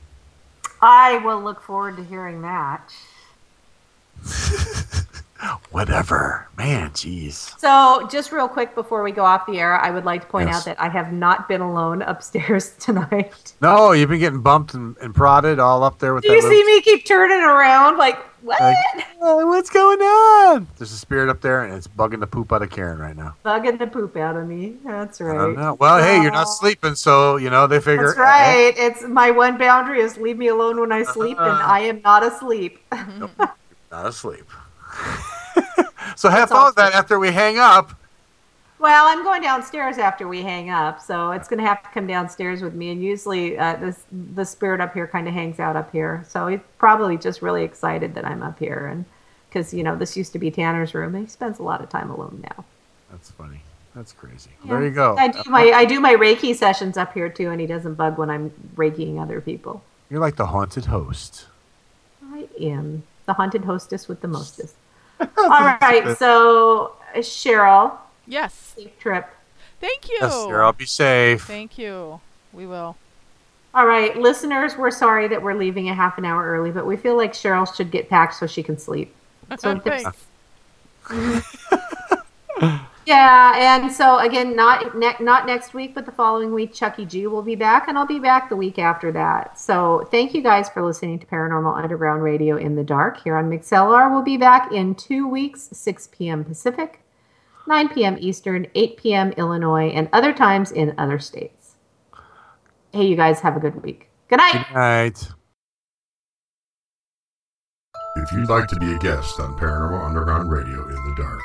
I will look forward to hearing that. Whatever, man. Jeez. So, just real quick before we go off the air, I would like to point Yes. out that I have not been alone upstairs tonight. No, you've been getting bumped and, and prodded all up there with Do you little- see me keep turning around? Like, what? Like, "Oh, what's going on? There's a spirit up there, and it's bugging the poop out of Karen right now. Bugging the poop out of me. That's right. Well, hey, you're not sleeping, so you know they figure. That's right. It's my one boundary is leave me alone when I sleep, and Uh-huh. I am not asleep. Not asleep. so have fun with that after we hang up. Well, I'm going downstairs after we hang up, so it's going to have to come downstairs with me. And usually, uh, this the spirit up here kind of hangs out up here, so he's probably just really excited that I'm up here, and because you know this used to be Tanner's room, and he spends a lot of time alone now. That's funny. That's crazy. There you go. I do my I do my Reiki sessions up here too, and he doesn't bug when I'm Reikiing other people. You're like the haunted host. I am the haunted hostess with the mostest. All right, so uh, Cheryl, Yes. safe trip. Thank you. Yes, Cheryl. Be safe. Thank you. We will. All right, listeners, we're sorry that we're leaving a half an hour early, but we feel like Cheryl should get packed so she can sleep. So this- Thanks. yeah, and so again, not ne- not next week, but the following week, Chucky G will be back, and I'll be back the week after that. So thank you guys for listening to Paranormal Underground Radio in the Dark here on MixLR. We'll be back in two weeks, 6 p.m. Pacific, 9 p.m. Eastern, 8 p.m. Illinois, and other times in other states. Hey, you guys have a good week. Good night. Good night. If you'd like to be a guest on Paranormal Underground Radio in the Dark,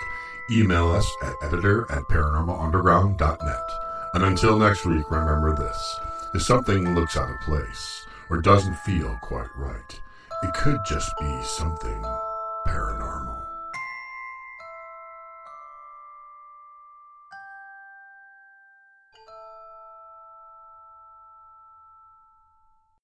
email us at editor at paranormalunderground.net. And until next week, remember this. If something looks out of place or doesn't feel quite right, it could just be something paranormal.